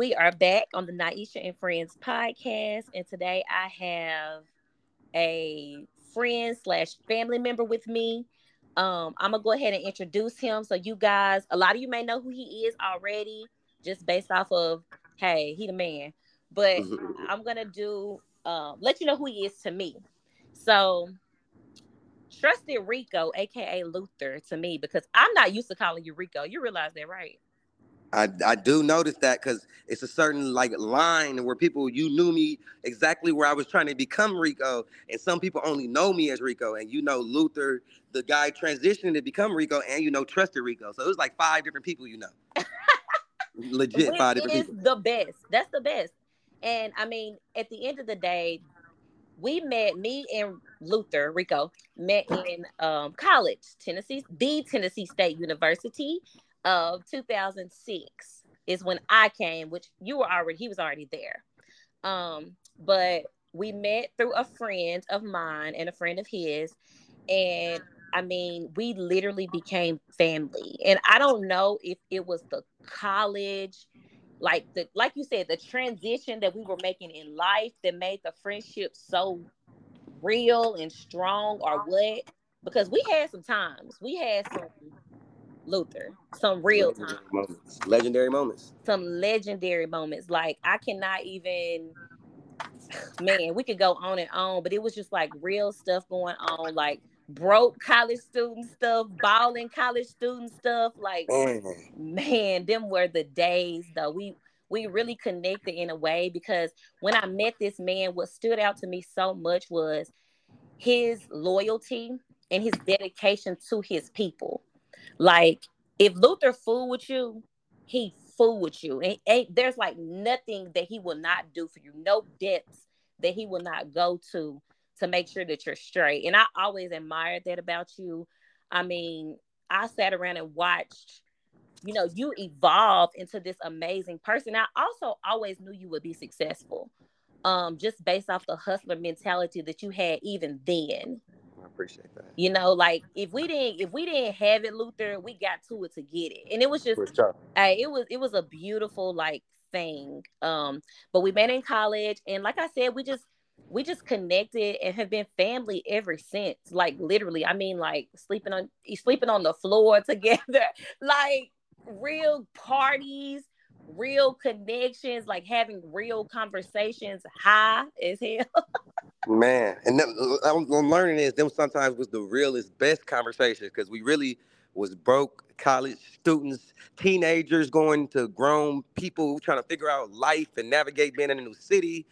We are back on the Nieshia and Friends podcast, and today I have a friend slash family member with me. Um, I'm gonna go ahead and introduce him. So you guys, a lot of you may know who he is already, just based off of hey, he the man. But Mm-hmm. I'm gonna do um, let you know who he is to me. So trusted Rico, aka Luther, to me because I'm not used to calling you Rico. You realize that, right? I, I do notice that because it's a certain like line where people you knew me exactly where I was trying to become Rico, and some people only know me as Rico, and you know Luther, the guy transitioning to become Rico, and you know trusted Rico. So it was like five different people you know, legit Which five different is people. the best. That's the best. And I mean, at the end of the day, we met me and Luther Rico met in um, college, Tennessee, the Tennessee State University of 2006 is when I came, which you were already he was already there. Um, but we met through a friend of mine and a friend of his, and I mean, we literally became family. And I don't know if it was the college, like the like you said, the transition that we were making in life that made the friendship so real and strong, or what. Because we had some times, we had some Luther, some real Legendary times moments. Legendary moments. some legendary moments. Like I cannot even man, we could go on and on, but it was just like real stuff going on, like broke college student stuff, balling college student stuff. Like Man, man, them were the days though. We we really connected in a way because when I met this man, what stood out to me so much was his loyalty and his dedication to his people. Like if Luther fool with you, he fool with you. There's like nothing that he will not do for you, no depths that he will not go to to make sure that you're straight. And I always admired that about you. I mean, I sat around and watched, you know, you evolve into this amazing person. I also always knew you would be successful. Um, just based off the hustler mentality that you had even then. I appreciate that. You know, like if we didn't if we didn't have it, Luther, we got to it to get it. And it was just. Hey, it was it was a beautiful like thing. Um, but we met in college, and like I said, we just we just connected and have been family ever since. Like literally, I mean, like sleeping on sleeping on the floor together, like real parties, real connections, like having real conversations, high as hell. Man, and them, I'm, learning is them sometimes was the realest, best conversations because we really was broke college students, teenagers going to grown people trying to figure out life and navigate being in a new city.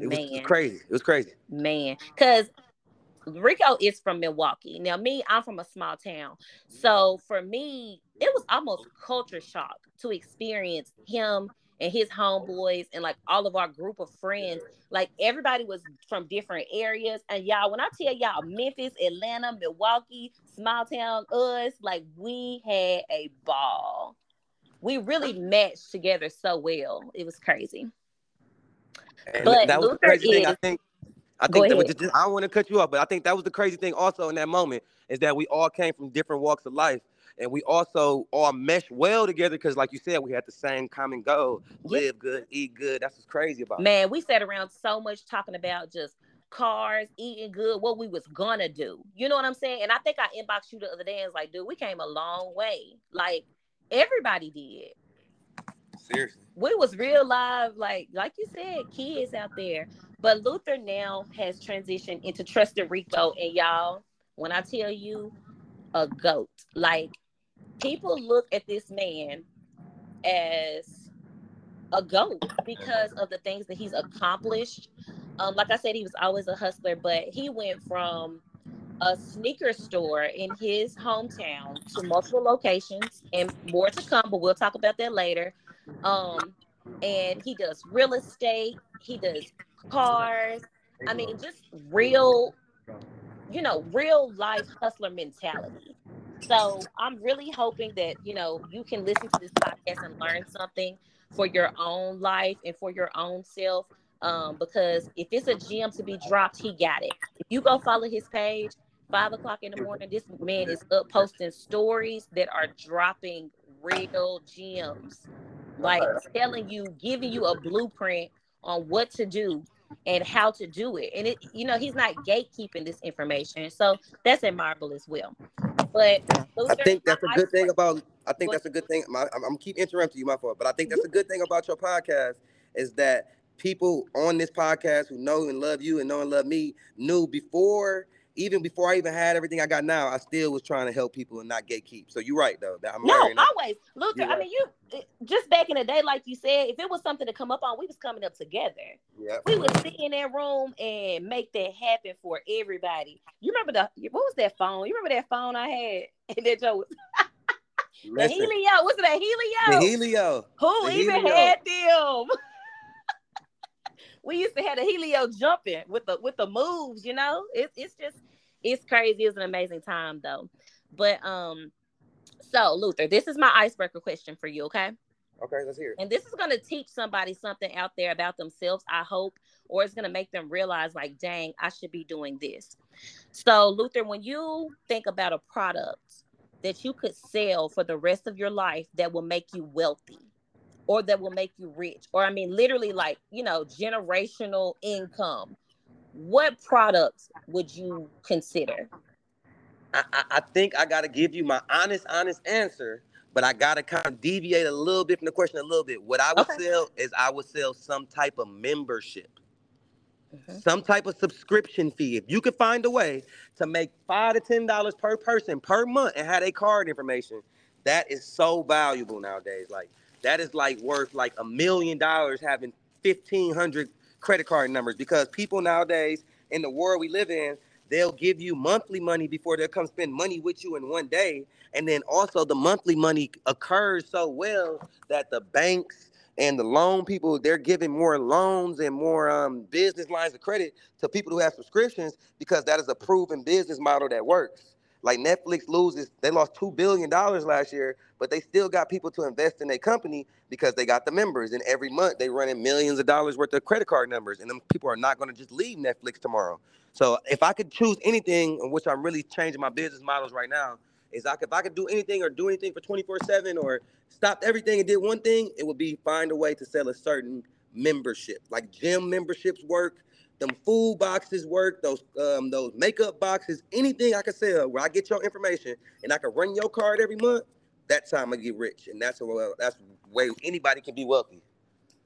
It was, was crazy. It was crazy. man because rico is from milwaukee. Now me i'm from a small town. So for me it was almost culture shock to experience him and his homeboys and like all of our group of friends. Like everybody was from different areas. And y'all when i tell y'all memphis atlanta milwaukee small town us like we had a ball. We really matched together so well. It was crazy. And But that was the Luther crazy thing. I think. I think that was just, I don't want to cut you off, but I think that was the crazy thing also in that moment is that we all came from different walks of life. And we also all meshed well together because, like you said, we had the same common goal: live good, eat good. That's what's crazy about. it. Man, we sat around so much talking about just cars, eating good, what we was gonna do. You know what I'm saying? And I think I inboxed you the other day and was like, dude, we came a long way. Like everybody did. Seriously. We was real live, like like you said, kids out there. But Luther now has transitioned into Trusted Rico, and y'all, when I tell you a goat, like people look at this man as a goat because of the things that he's accomplished. Um, like I said, he was always a hustler, but he went from a sneaker store in his hometown to multiple locations and more to come, but we'll talk about that later. Um, and he does real estate, he does cars. I mean, just real, you know, real life hustler mentality. So I'm really hoping that you know you can listen to this podcast and learn something for your own life and for your own self. Um, because if it's a gem to be dropped, he got it. If you go follow his page, five o'clock in the morning, this man is up posting stories that are dropping real gems. like uh-huh. telling you, giving you a blueprint on what to do and how to do it. And it, you know, he's not gatekeeping this information. So that's admirable as well. But I think that's a good thing about I think that's a good thing. My, I'm, I'm keep interrupting you, my fault, but I think that's a good thing about your podcast is that people on this podcast who know and love you and know and love me knew before even before I even had everything I got now, I still was trying to help people and not gatekeep. So you're right though. That I'm no, always, Luther. Right. I mean, you just back in the day, like you said, if it was something to come up on, we was coming up together. Yeah, we would sit in that room and make that happen for everybody. You remember the what was that phone? You remember that phone I had? And that Joe was. the Helio, what's it? A Helio? The Helio. Who the even Helio. had them? we used to have the Helio jumping with the with the moves, you know. It, it's just it's crazy. It's an amazing time though. But um, so Luther, this is my icebreaker question for you, okay? Okay, let's hear it. And this is gonna teach somebody something out there about themselves, I hope, or it's gonna make them realize, like, dang, I should be doing this. So, Luther, when you think about a product that you could sell for the rest of your life that will make you wealthy, or that will make you rich, or I mean, literally, like, you know, generational income. What products would you consider? I, I, think I got to give you my honest, honest answer, but I got to kind of deviate a little bit from the question a little bit. What I would okay. sell is I would sell some type of membership, mm-hmm. some type of subscription fee. If you could find a way to make five to ten dollars per person per month and have a card information, that is so valuable nowadays. Like that is like worth like a million dollars having 1500 credit card numbers because people nowadays in the world we live in they'll give you monthly money before they'll come spend money with you in one day. And then also the monthly money occurs so well that the banks and the loan people they're giving more loans and more um, business lines of credit to people who have subscriptions because that is a proven business model that works like Netflix loses, they lost two billion dollars last year, but they still got people to invest in their company because they got the members. And every month they run in millions of dollars worth of credit card numbers, and them people are not going to just leave Netflix tomorrow. So if I could choose anything, in which I'm really changing my business models right now, is I if I could do anything or do anything for 24/7 or stopped everything and did one thing, it would be find a way to sell a certain membership, like gym memberships work them food boxes work, those um, those makeup boxes, anything I can sell where I get your information and I can run your card every month. That's how I'm gonna get rich, and that's a that's way anybody can be wealthy.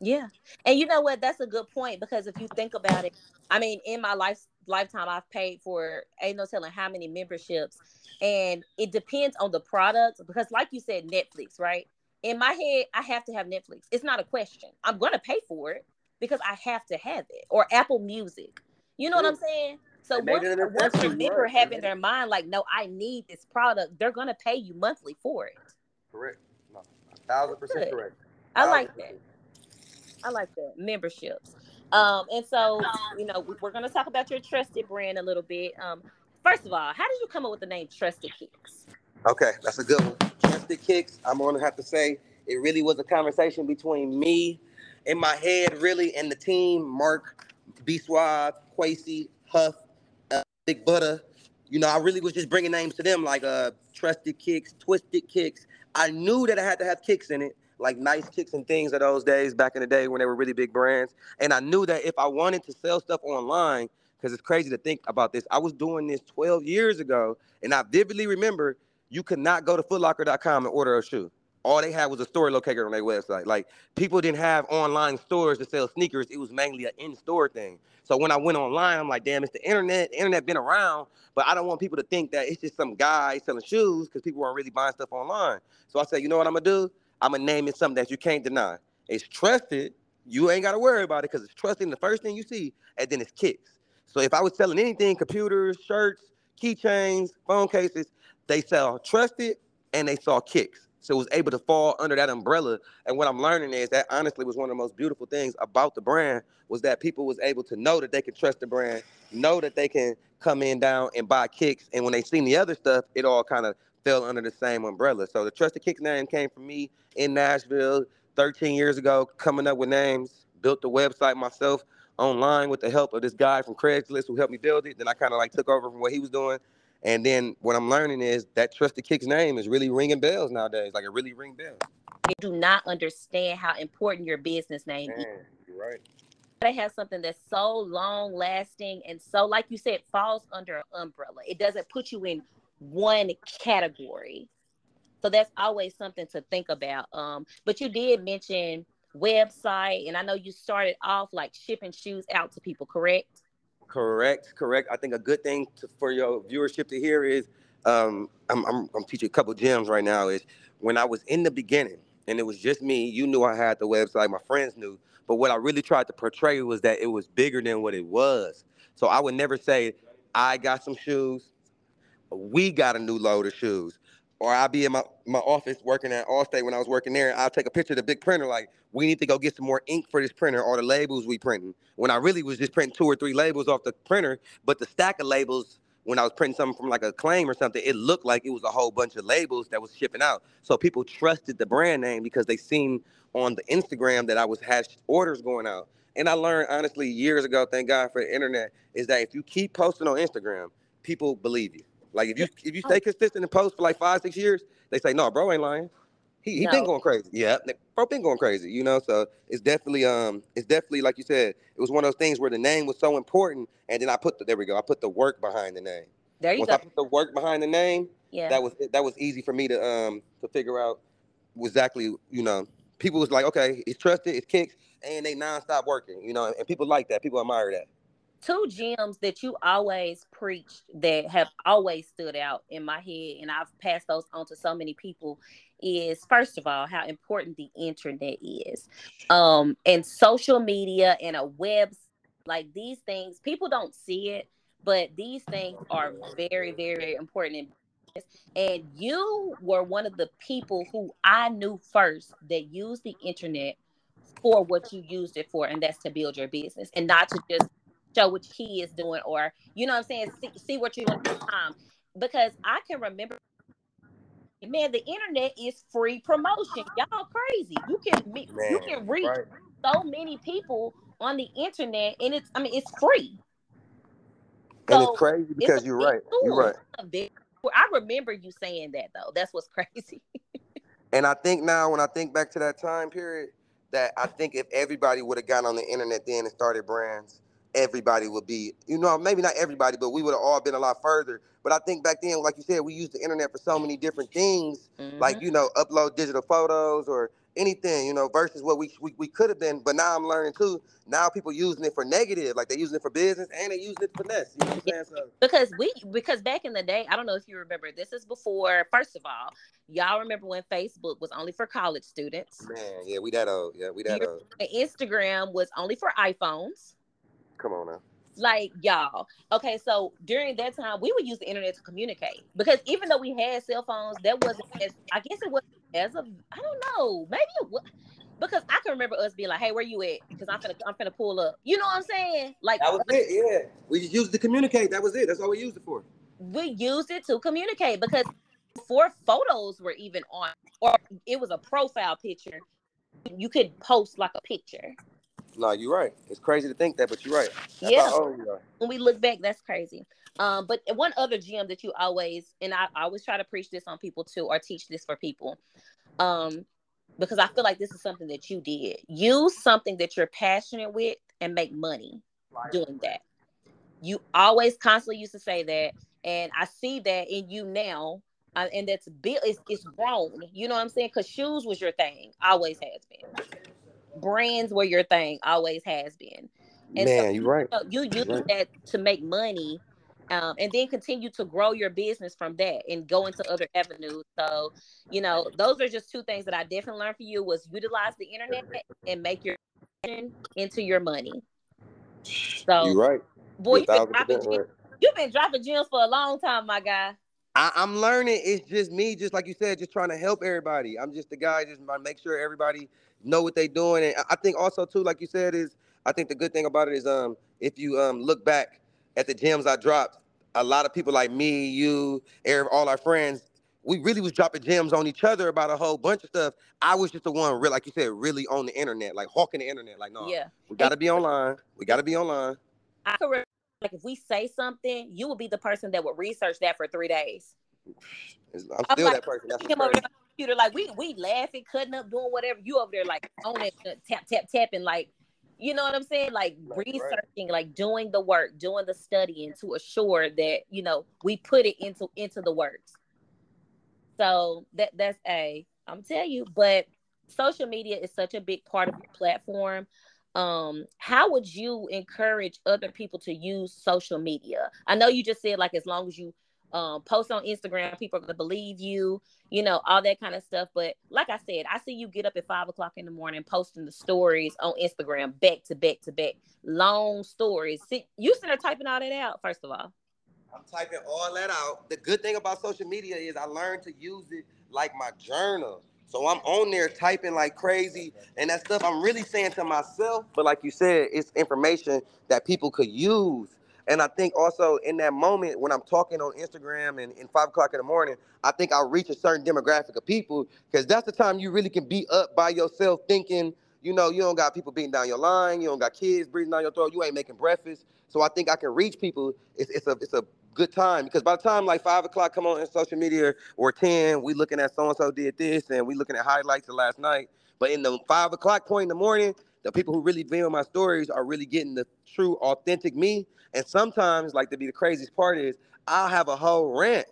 Yeah, and you know what? That's a good point because if you think about it, I mean, in my life lifetime, I've paid for ain't no telling how many memberships, and it depends on the product because, like you said, Netflix, right? In my head, I have to have Netflix. It's not a question. I'm gonna pay for it because I have to have it, or Apple Music. You know what I'm saying? So once, once the member have in their mind, like, no, I need this product, they're gonna pay you monthly for it. Correct. No, thousand percent correct. I like that. I like that memberships. Um, and so you know, we're gonna talk about your trusted brand a little bit. Um, first of all, how did you come up with the name Trusted Kicks? Okay, that's a good one. Trusted Kicks. I'm gonna have to say it really was a conversation between me in my head, really, and the team, Mark, B Suave, Quasi, Huff, uh, Big Butter. You know, I really was just bringing names to them like uh, Trusted Kicks, Twisted Kicks. I knew that I had to have kicks in it, like nice kicks and things of those days back in the day when they were really big brands. And I knew that if I wanted to sell stuff online, because it's crazy to think about this, I was doing this 12 years ago, and I vividly remember you could not go to footlocker.com and order a shoe all they had was a store locator on their website. Like people didn't have online stores to sell sneakers. It was mainly an in-store thing. So when I went online, I'm like, damn, it's the internet. The internet been around, but I don't want people to think that it's just some guy selling shoes because people aren't really buying stuff online. So I said, you know what I'm gonna do? I'm gonna name it something that you can't deny. It's trusted. You ain't gotta worry about it because it's trusted. The first thing you see, and then it's kicks. So if I was selling anything, computers, shirts, keychains, phone cases, they sell trusted and they saw kicks. So it was able to fall under that umbrella. And what I'm learning is that honestly was one of the most beautiful things about the brand was that people was able to know that they could trust the brand, know that they can come in down and buy kicks. And when they seen the other stuff, it all kind of fell under the same umbrella. So the Trusted Kicks name came from me in Nashville 13 years ago, coming up with names, built the website myself online with the help of this guy from Craigslist who helped me build it. Then I kind of like took over from what he was doing and then what I'm learning is that Trusted Kicks name is really ringing bells nowadays. Like it really ring bells. You do not understand how important your business name Man, is. you're right. They have something that's so long lasting and so, like you said, falls under an umbrella. It doesn't put you in one category. So that's always something to think about. Um, but you did mention website, and I know you started off like shipping shoes out to people, correct? Correct, correct. I think a good thing to, for your viewership to hear is um, I'm, I'm, I'm teaching a couple gems right now. Is when I was in the beginning and it was just me, you knew I had the website, my friends knew. But what I really tried to portray was that it was bigger than what it was. So I would never say, I got some shoes, we got a new load of shoes. Or I'll be in my, my office working at Allstate when I was working there. I'll take a picture of the big printer, like, we need to go get some more ink for this printer or the labels we printing. When I really was just printing two or three labels off the printer, but the stack of labels when I was printing something from like a claim or something, it looked like it was a whole bunch of labels that was shipping out. So people trusted the brand name because they seen on the Instagram that I was had orders going out. And I learned honestly years ago, thank God for the internet, is that if you keep posting on Instagram, people believe you. Like if you if you stay consistent and post for like five, six years, they say, no, bro ain't lying. He he been going crazy. Yeah, bro been going crazy, you know. So it's definitely um it's definitely like you said, it was one of those things where the name was so important, and then I put the there we go, I put the work behind the name. There you Once go. I put the work behind the name, Yeah. that was that was easy for me to um to figure out exactly you know people was like okay it's trusted it's kicks and they nonstop working you know and people like that people admire that two gems that you always preach that have always stood out in my head and i've passed those on to so many people is first of all how important the internet is. Um and social media and a web like these things people don't see it but these things are very very important and you were one of the people who i knew first that used the internet for what you used it for and that's to build your business and not to just show what he is doing or you know what I'm saying see, see what you're doing at the time because I can remember man the internet is free promotion. Y'all crazy. You can meet you can reach right. so many people on the internet and it's I mean it's free. And So, it's crazy It's because a you're right. You're right. It's I remember you saying that though. That's what's crazy. And i think now when i think back to that time period that i think if everybody would have gotten on the internet then and started brands everybody would be you know maybe not everybody but we would have all been a lot further. But i think back then like you said we used the internet for so many different things like Mhm. you know upload digital photos or anything you know versus what we we, we could have been. But now i'm learning too now people using it for negative like they're using it for business and they using it for finesse you know what i'm saying? So because we because back in the day i don't know if you remember this is before first of all y'all remember when facebook was only for college students? Man yeah we that old yeah we that old. instagram was only for iphones come on now. Like y'all. Okay so during that time we would use the internet to communicate. Because even though we had cell phones that wasn't as i guess it was as of i don't know. Maybe it was because i can remember us being like hey where you at? Because i'm gonna i'm gonna pull up. You know what i'm saying? Like that was it yeah. We used to communicate. That was it. That's all we used it for. We used it to communicate because before photos were even on or it was a profile picture you could post like a picture no you're right. It's crazy to think that but you're right. That's Yeah. how old we are. When we look back that's crazy. Um but one other gem that you always and I, I always try to preach this on people too or teach this for people um because i feel like this is something that you did. Use something that you're passionate with and make money doing that. You always constantly used to say that and i see that in you now uh, and that's built it's, it's grown. You know what i'm saying? Because shoes was your thing. Always has been brands were your thing always has been. And so you're right. so you use Right. that to make money um, and then continue to grow your business from that and go into other avenues. So you know those are just two things that i definitely learned for you was utilize the internet and make your into your money. So you're right. boy you've been, dropping gems, right. you've been dropping gems for a long time my guy I, I'm learning. It's just me, just like you said, just trying to help everybody. I'm just the guy, just want to make sure everybody know what they're doing. And I- think also too, like you said, is I think the good thing about it is um if you um look back at the gems I dropped, a lot of people like me, you, Eric, all our friends, we really was dropping gems on each other about a whole bunch of stuff. I was just the one, real like you said, really on the internet, like hawking the internet. Like, no, yeah we gotta be online. We gotta be online. i re- like if we say something you will be the person that would research that for three days I'm I'm still like, that person. That's him over crazy. computer, like we we laughing, cutting up, doing whatever. You over there like on it, uh, tap tap tapping, like you know what I'm saying? Like right, researching, right. like doing the work, doing the studying to assure that you know we put it into into the works. So that that's a I'm telling you, but social media is such a big part of your platform. Um, how would you encourage other people to use social media? I know you just said like as long as you um, post on Instagram, people are gonna believe you, you know, all that kind of stuff. But like I said, I see you get up at five o'clock in the morning posting the stories on Instagram back to back to back, long stories. See, you are typing all that out, first of all. I'm typing all that out. The good thing about social media is I learned to use it like my journal. So I'm on there typing like crazy and that stuff I'm really saying to myself. But like you said, it's information that people could use. And I think also in that moment when I'm talking on Instagram and in five o'clock in the morning, I think I'll reach a certain demographic of people because that's the time you really can be up by yourself thinking, you know, you don't got people beating down your line, you don't got kids breathing down your throat, you ain't making breakfast. So I think I can reach people. It's, it's a it's a good time because by the time like five o'clock come on in social media or 10 we looking at so and so did this and we looking at highlights of last night. But in the five o'clock point in the morning the people who really view my stories are really getting the true authentic me. And sometimes like to be the craziest part is i'll have a whole rant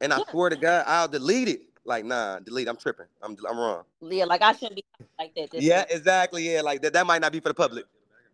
and i yeah. swear to god i'll delete it. Like nah delete i'm tripping. I'm, I'm wrong. Yeah like i shouldn't be like that yeah exactly. Yeah like that that might not be for the public.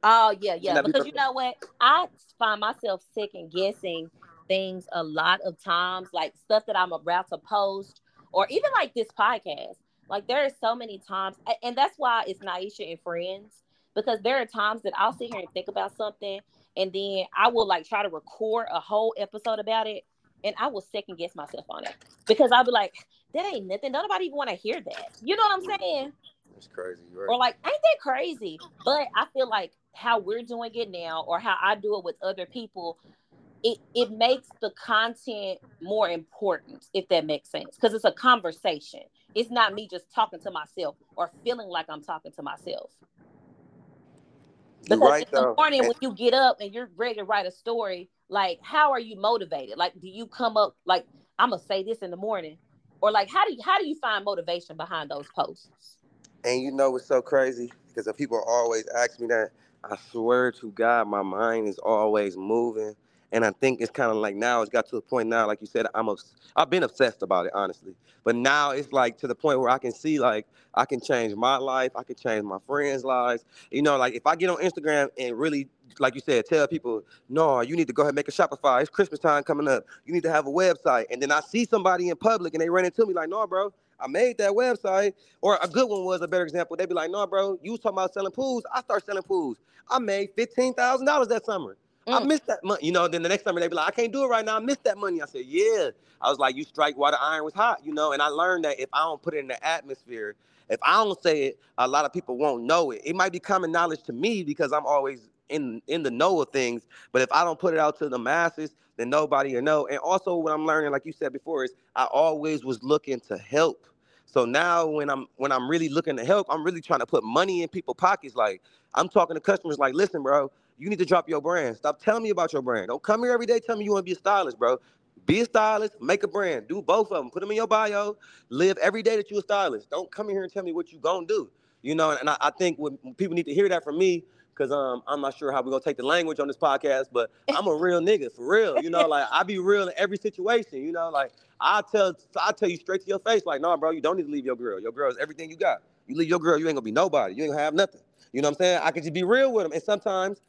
Oh yeah, yeah. Because you know what? I find myself second guessing things a lot of times, like stuff that I'm about to post, or even like this podcast. Like there are so many times, and that's why it's Nieshia and friends, because there are times that I'll sit here and think about something, and then I will like try to record a whole episode about it, and I will second guess myself on it because I'll be like, that ain't nothing. Nobody even want to hear that. You know what I'm saying? It's crazy, right? Or like, ain't that crazy? But I feel like how we're doing it now, or how I do it with other people, it it makes the content more important if that makes sense. Because it's a conversation. It's not me just talking to myself or feeling like i'm talking to myself. Because right, in the morning when you get up and you're ready to write a story like how are you motivated? Like do you come up like i'm gonna say this in the morning or like how do you how do you find motivation behind those posts? And you know what's so crazy? Because people always ask me that i swear to god my mind is always moving and I think it's kind of like now it's got to a point now, like you said, I'm obs- I've been obsessed about it, honestly. But now it's like to the point where I can see like I can change my life, I can change my friends' lives. You know, like if I get on Instagram and really, like you said, tell people, no, you need to go ahead and make a Shopify. It's Christmas time coming up. You need to have a website. And then I see somebody in public and they run into me like, no, bro, I made that website. Or a good one was a better example. They'd be like, no, bro, you was talking about selling pools. I start selling pools. I made $15,000 that summer. Mm. I missed that money. You know, then the next time they be like, I can't do it right now. I missed that money. I said, Yeah. I was like, You strike while the iron was hot, you know, and I learned that if I don't put it in the atmosphere, if I don't say it, a lot of people won't know it. It might be common knowledge to me because I'm always in in the know of things. But if I don't put it out to the masses, then nobody will know. And also what I'm learning, like you said before, is I always was looking to help. So now when I'm when I'm really looking to help, I'm really trying to put money in people's pockets. Like I'm talking to customers like, listen, bro, you need to drop your brand. Stop telling me about your brand. Don't come here every day telling me you want to be a stylist, bro. Be a stylist, make a brand. Do both of them. Put them in your bio. Live every day that you're a stylist. Don't come in here and tell me what you gonna do. You know, and I, I think what people need to hear that from me because um, I'm not sure how we're gonna take the language on this podcast, but I'm a real nigga for real. You know, like I be real in every situation. You know, like I tell I tell you straight to your face, like, no, bro, you don't need to leave your girl. Your girl is everything you got. You leave your girl, you ain't gonna be nobody. You ain't gonna have nothing. You know what I'm saying? I can just be real with them, and sometimes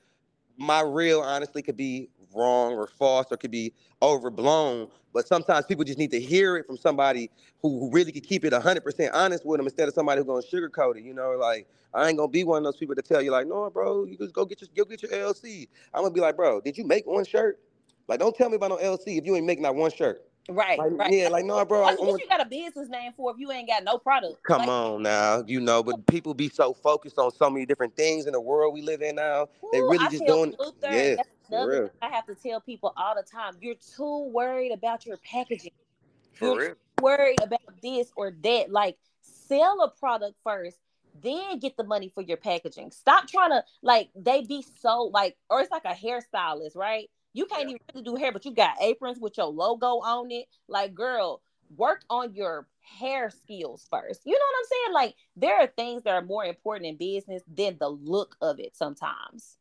my real honestly could be wrong or false or could be overblown. But sometimes people just need to hear it from somebody who really could keep it 100% honest with them instead of somebody who's going to sugarcoat it. You know, like I ain't going to be one of those people to tell you like, no, bro, you just go get your go get your LC. I'm going to be like, bro, did you make one shirt? Like, don't tell me about no LC if you ain't making that one shirt. Right, like, right. Yeah, like no, bro. I, what you got a business name for if you ain't got no product? Come like, on now, you know. But people be so focused on so many different things in the world we live in now. Ooh, they really I just doing. Luther, yeah. I have to tell people all the time. You're too worried about your packaging. For You're real. worried about this or that. Like, sell a product first then get the money for your packaging. Stop trying to like they be so like, or it's like a hairstylist, right? You can't yeah. even really do hair, but you got aprons with your logo on it. Like, girl, work on your hair skills first. You know what I'm saying? Like there are things that are more important in business than the look of it sometimes.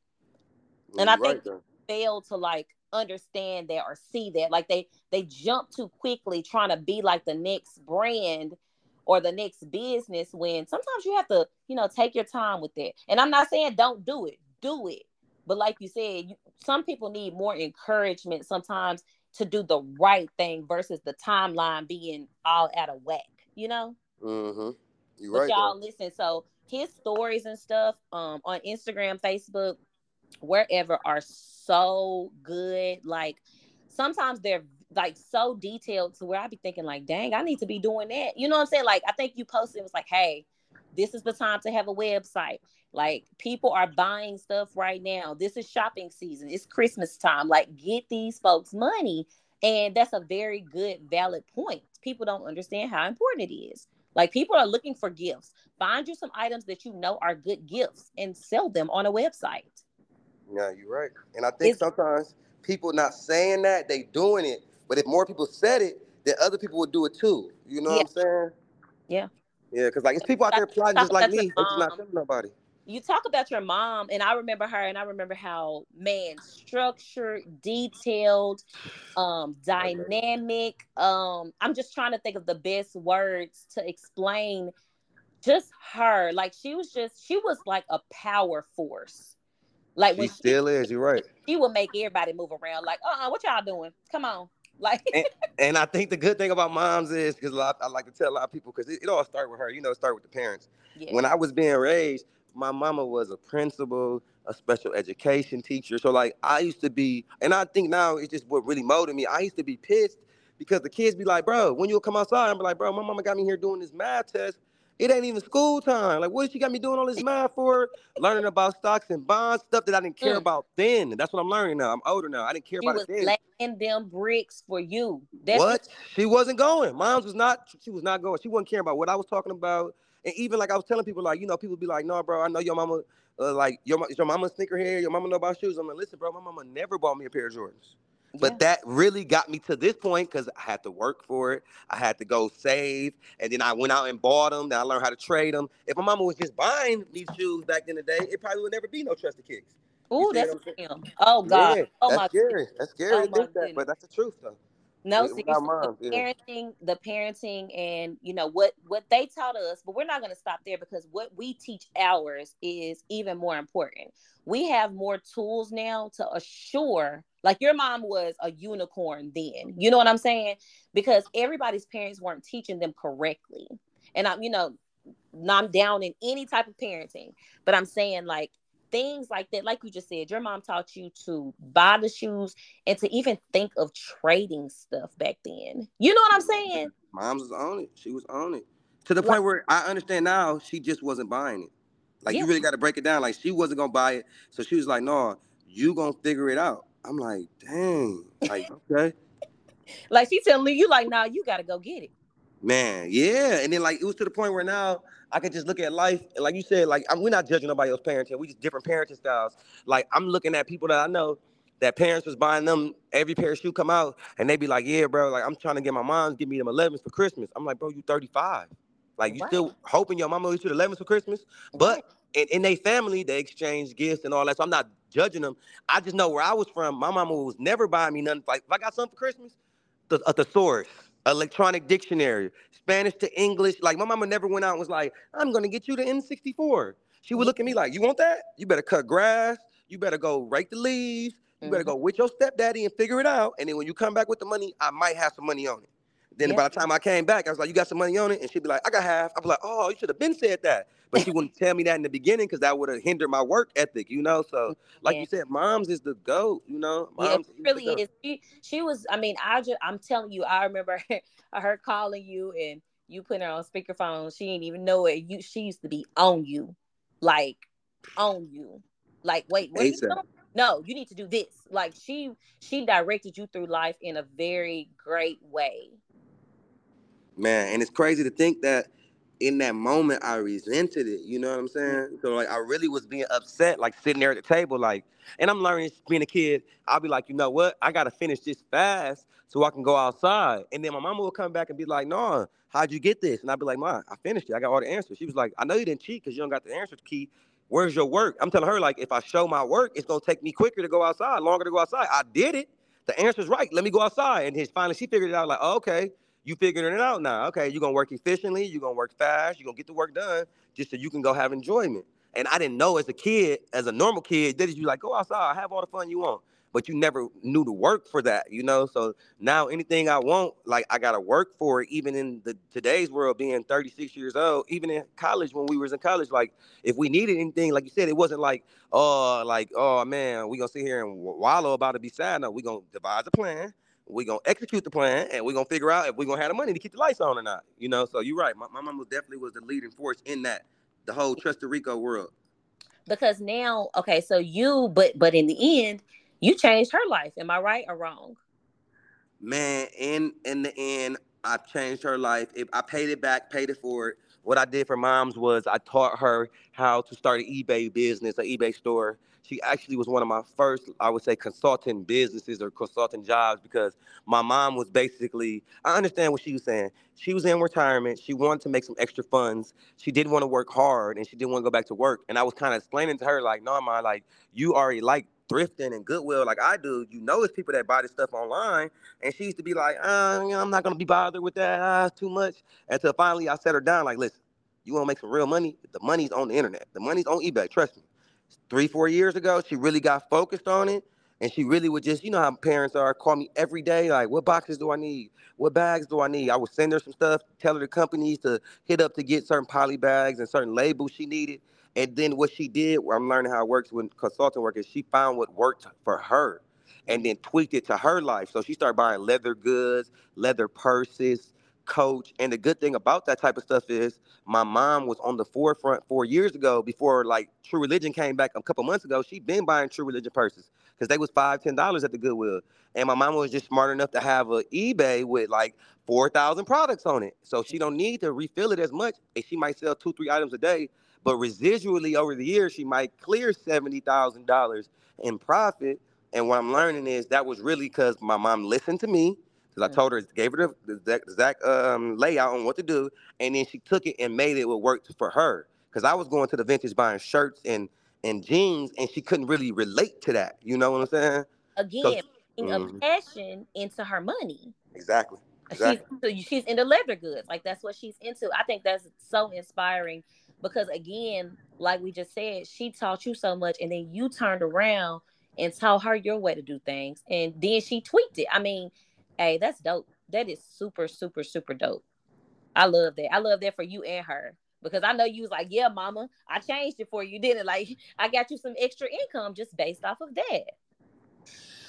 And I think right, fail to like understand that or see that. Like they they jump too quickly trying to be like the next brand or the next business when sometimes you have to, you know, take your time with it. And I'm not saying don't do it. Do it. But like you said, you, some people need more encouragement sometimes to do the right thing versus the timeline being all out of whack, you know? Mm-hmm. You're right. y'all though. listen. So his stories and stuff um on Instagram, Facebook, wherever are so good. Like sometimes they're like so detailed to where I'd be thinking like, dang, I need to be doing that. You know what I'm saying? Like I think you posted it was like, hey, this is the time to have a website. Like people are buying stuff right now. This is shopping season. It's Christmas time. Like get these folks money. And that's a very good valid point. People don't understand how important it is. Like people are looking for gifts. Find you some items that you know are good gifts and sell them on a website. Yeah, you're right. And I think it's, sometimes people not saying that, they doing it. But if more people said it, then other people would do it too. You know yeah. what I'm saying? Yeah. Yeah, because like it's people out there plotting just like me. It's not telling nobody. You talk about your mom and i remember her and i remember how man structured detailed um dynamic um i'm just trying to think of the best words to explain just her. Like she was just she was like a power force. Like she when still is you're right. she would make everybody move around like uh-uh what y'all doing? Come on like and, and, i think the good thing about moms is because I like to tell a lot of people because it, it, all start with her you know start with the parents yeah. when i was being raised my mama was a principal, a special education teacher. So like I used to be, and I think now it's just what really molded me. I used to be pissed because the kids be like, bro, when you come outside, I'm like, bro, my mama got me here doing this math test. It ain't even school time. Like, what did she got me doing all this math for? learning about stocks and bonds, stuff that I didn't care mm. about then. That's what I'm learning now. I'm older now. I didn't care she about was it then. Laying them bricks for you. That's what? She wasn't going. Mom's was not. She was not going. She wasn't caring about what I was talking about. And even like I was telling people, like, you know, people be like, no, bro, I know your mama, uh, like, your, your mama sneakerhead, your mama know about shoes. I'm like, listen, bro, my mama never bought me a pair of Jordans. Yeah. But that really got me to this point because I had to work for it. I had to go save. And then I went out and bought them. Then I learned how to trade them. If my mama was just buying these shoes back in the day, it probably would never be no trusted kicks. Oh, that's him. Oh God. Yeah, oh that's my scary. Goodness. That's scary oh, that, but that's the truth though. No, seriously, the parenting, the parenting, and you know what what they taught us, but we're not going to stop there because what we teach ours is even more important. We have more tools now to assure, like your mom was a unicorn then. You know what I'm saying? Because everybody's parents weren't teaching them correctly, and I'm, you know, I'm down in any type of parenting, but I'm saying like things like that, like you just said, your mom taught you to buy the shoes and to even think of trading stuff back then. You know what I'm saying? Mom's was on it. She was on it to the like, point where I understand now. She just wasn't buying it. Like yeah. you really got to break it down. Like she wasn't gonna buy it, so she was like, "No, you gonna figure it out." I'm like, "Dang!" Like okay. like she telling me, you, like, "Now you got to go get it." Man, yeah, and then like it was to the point where now I could just look at life, and like you said, like I'm, we're not judging nobody else's parenting. We just different parenting styles. Like I'm looking at people that I know that parents was buying them every pair of shoe come out, and they be like, "Yeah, bro, like I'm trying to get my mom to give me them 11s for Christmas." I'm like, "Bro, you 35. Like you still hoping your mama get you the 11s for Christmas?" But in, in their family, they exchange gifts and all that. So I'm not judging them. I just know where I was from. My mama was never buying me nothing. Like if I got something for Christmas, the, uh, a thesaurus, electronic dictionary, Spanish to English. Like my mama never went out and was like, I'm gonna get you the N64. She would look at me like, You want that? You better cut grass, you better go rake the leaves, you better go mm-hmm. with your stepdaddy and figure it out. And then when you come back with the money, I might have some money on it. Then yeah. by the time I came back, I was like, "You got some money on it?" And she'd be like, "I got half." I'd be like, "Oh, you should have been said that," but she wouldn't tell me that in the beginning because that would have hindered my work ethic, you know. So, mm, like yeah. you said, mom's is the goat, you know. Mom's yeah, really is. She, she was. I mean, I just, I'm telling you, I remember her calling you and you put her on speakerphone. She didn't even know it. You she used to be on you, like on you. Like, wait, what you No, you need to do this. Like she she directed you through life in a very great way. Man, and it's crazy to think that in that moment I resented it. You know what I'm mm. saying? So like I really was being upset, like sitting there at the table, like, and I'm learning being a kid. I'll be like, you know what? I gotta finish this fast so I can go outside. And then my mama will come back and be like, no, how'd you get this? And I'd be like, Mom, I finished it. I got all the answers. She was like, I know you didn't cheat because you don't got the answers key. Where's your work? I'm telling her, like, if I show my work, it's gonna take me quicker to go outside, longer to go outside. I did it. The answer's right. Let me go outside. And then finally she figured it out, like, oh, okay, you figuring it out now. Okay, you're gonna work efficiently, you're gonna work fast, you're gonna get the work done just so you can go have enjoyment. And I didn't know as a kid, as a normal kid, that you like go outside, have all the fun you want but you never knew to work for that, you know. So now anything I want, like I gotta work for it. Even in the today's world, being 36 years old, even in college when we was in college, like if we needed anything, like you said, it wasn't like oh, like oh man, we gonna sit here and wallow about it, be sad. No, we gonna devise a plan. We gonna execute the plan, and we're gonna figure out if we're gonna have the money to keep the lights on or not. You know. So you're right. My, my mom was definitely was the leading force in that, the whole Trust Rico world. Because now, okay, so you, but but in the end you changed her life. Am I right or wrong? Man, in in the end, I changed her life. If I paid it back, paid it forward. What I did for moms was I taught her how to start an eBay business, an eBay store. She actually was one of my first, I would say, consulting businesses or consulting jobs because my mom was basically, I understand what she was saying. She was in retirement. She wanted to make some extra funds. She didn't want to work hard and she didn't want to go back to work. And I was kind of explaining to her, like, no, ma, like, you already like thrifting and Goodwill like I do, you know it's people that buy this stuff online. And she used to be like, uh, I'm not gonna be bothered with that. Uh, too much. Until finally I set her down, like, listen, you wanna make some real money? The money's on the internet. The money's on eBay. Trust me. Three, four years ago, she really got focused on it. And she really would just, you know how parents are, call me every day, like, what boxes do I need? What bags do I need? I would send her some stuff, tell her the companies to hit up to get certain poly bags and certain labels she needed. And then what she did, I'm learning how it works with consulting work, is she found what worked for her and then tweaked it to her life. So she started buying leather goods, leather purses, coach. And the good thing about that type of stuff is my mom was on the forefront four years ago before like True Religion came back a couple months ago. She'd been buying True Religion purses because they was five, ten dollars at the Goodwill. And my mom was just smart enough to have a eBay with like four thousand products on it. So she don't need to refill it as much. And she might sell two, three items a day. But residually over the years, she might clear seventy thousand dollars in profit. And what I'm learning is that was really because my mom listened to me. Because I told her, gave her the, exact um, layout on what to do, and then she took it and made it what worked for her. Because I was going to the vintage buying shirts and and jeans, and she couldn't really relate to that. You know what I'm saying? Again, so, mm-hmm. a passion into her money. Exactly. exactly. She's she's into leather goods. Like that's what she's into. I think that's so inspiring because again, like we just said, she taught you so much, and then you turned around and taught her your way to do things, and then she tweaked it. I mean, hey, that's dope. That is super, super, super dope. I love that. I love that for you and her because I know you was like, yeah, mama, I changed it for you, didn't? Like, I got you some extra income just based off of that.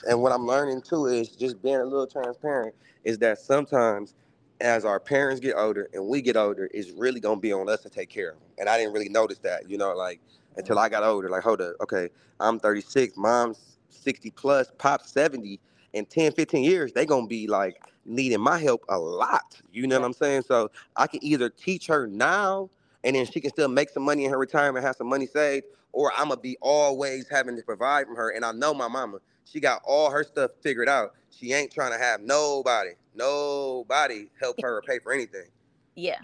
And what I'm learning too is just being a little transparent is that sometimes as our parents get older and we get older, it's really gonna be on us to take care of them. And I didn't really notice that, you know, like until I got older. Like, hold up, okay, I'm 36, mom's 60 plus, pop 70. In 10, 15 years, they gonna be like needing my help a lot. You know what I'm saying? So I can either teach her now and then she can still make some money in her retirement, have some money saved, or I'm gonna be always having to provide from her. And I know my mama, she got all her stuff figured out. She ain't trying to have nobody, nobody help her or pay for anything. Yeah,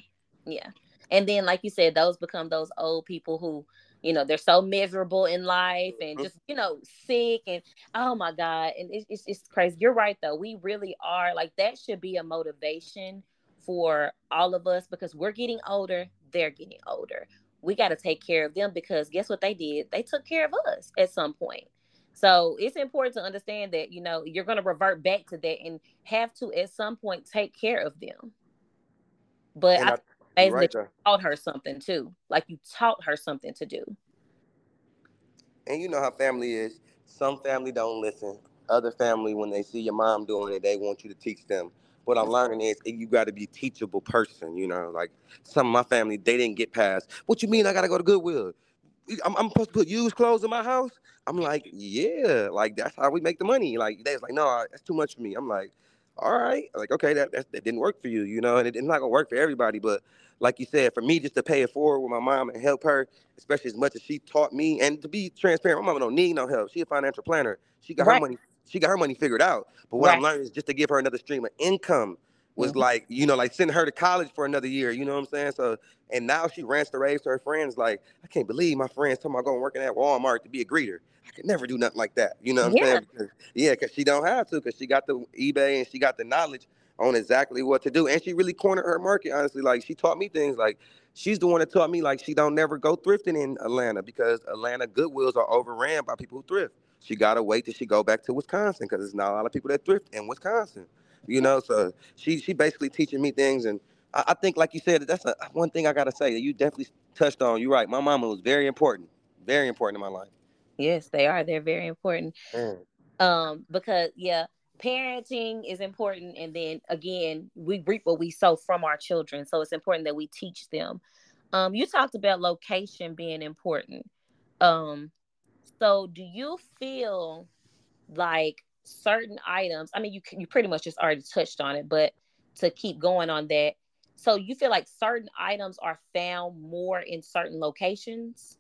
yeah. And then, like you said, those become those old people who, you know, they're so miserable in life and mm-hmm. just, you know, sick and oh my God. And it's, it's, it's crazy. You're right, though. We really are like that should be a motivation for all of us because we're getting older, they're getting older. We got to take care of them because guess what they did? They took care of us at some point. So it's important to understand that, you know, you're going to revert back to that and have to at some point take care of them. But I, I right taught her something too. Like you taught her something to do. And you know how family is. Some family don't listen. Other family, when they see your mom doing it, they want you to teach them. What I'm learning is you got to be a teachable person. You know, like some of my family, they didn't get past. What you mean? I got to go to Goodwill? I'm, I'm, supposed to put used clothes in my house. I'm like, yeah, like that's how we make the money. Like they was like, no, that's too much for me. I'm like, all right, like okay, that that, that didn't work for you, you know, and it, it's not gonna work for everybody. But like you said, for me just to pay it forward with my mom and help her, especially as much as she taught me, and to be transparent, my mom don't need no help. She a financial planner. She got right. her money. She got her money figured out. But what right. I'm learning is just to give her another stream of income was mm-hmm. like, you know, like sending her to college for another year. You know what I'm saying? So, and now she rants the raves to her friends. Like, I can't believe my friends talking about going working at Walmart to be a greeter. I could never do nothing like that. You know what I'm yeah. saying? Because, yeah, because she don't have to, because she got the eBay and she got the knowledge on exactly what to do. And she really cornered her market, honestly. Like she taught me things like she's the one that taught me like she don't never go thrifting in Atlanta because Atlanta Goodwills are overran by people who thrift. She gotta wait till she go back to Wisconsin because there's not a lot of people that thrift in Wisconsin. You know, so she she basically teaching me things and I, I think like you said, that's a, one thing I gotta say that you definitely touched on. You're right. My mama was very important. Very important in my life. Yes, they are. They're very important. Mm. Um, because yeah, parenting is important and then again we reap what we sow from our children so it's important that we teach them um, you talked about location being important um, so do you feel like certain items i mean you you pretty much just already touched on it but to keep going on that so you feel like certain items are found more in certain locations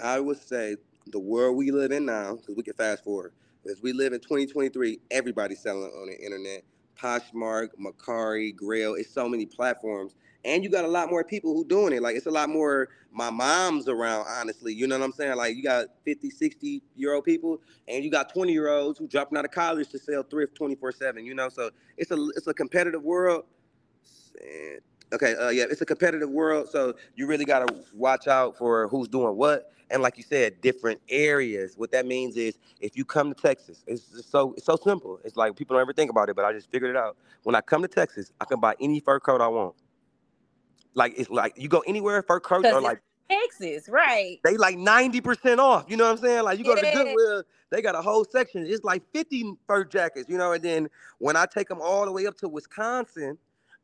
i would say the world we live in now because we can fast forward as we live in 2023, everybody's selling on the internet. Poshmark, Mercari, Grail, it's so many platforms. And you got a lot more people who doing it. Like it's a lot more my mom's around, honestly. You know what I'm saying? Like you got 50, 60 year old people and you got 20 year olds who dropping out of college to sell thrift 24-7, you know? So it's a it's a competitive world. Okay, uh, yeah, it's a competitive world, so you really gotta watch out for who's doing what and like you said, different areas. What that means is if you come to Texas, it's so it's so simple. It's like people don't ever think about it, but I just figured it out. When I come to Texas, I can buy any fur coat I want. Like it's like you go anywhere, fur coats are like Texas, right? They like 90% off. You know what I'm saying? Like you go yeah. to Goodwill, they got a whole section. It's like 50 fur jackets, you know. And then when I take them all the way up to Wisconsin,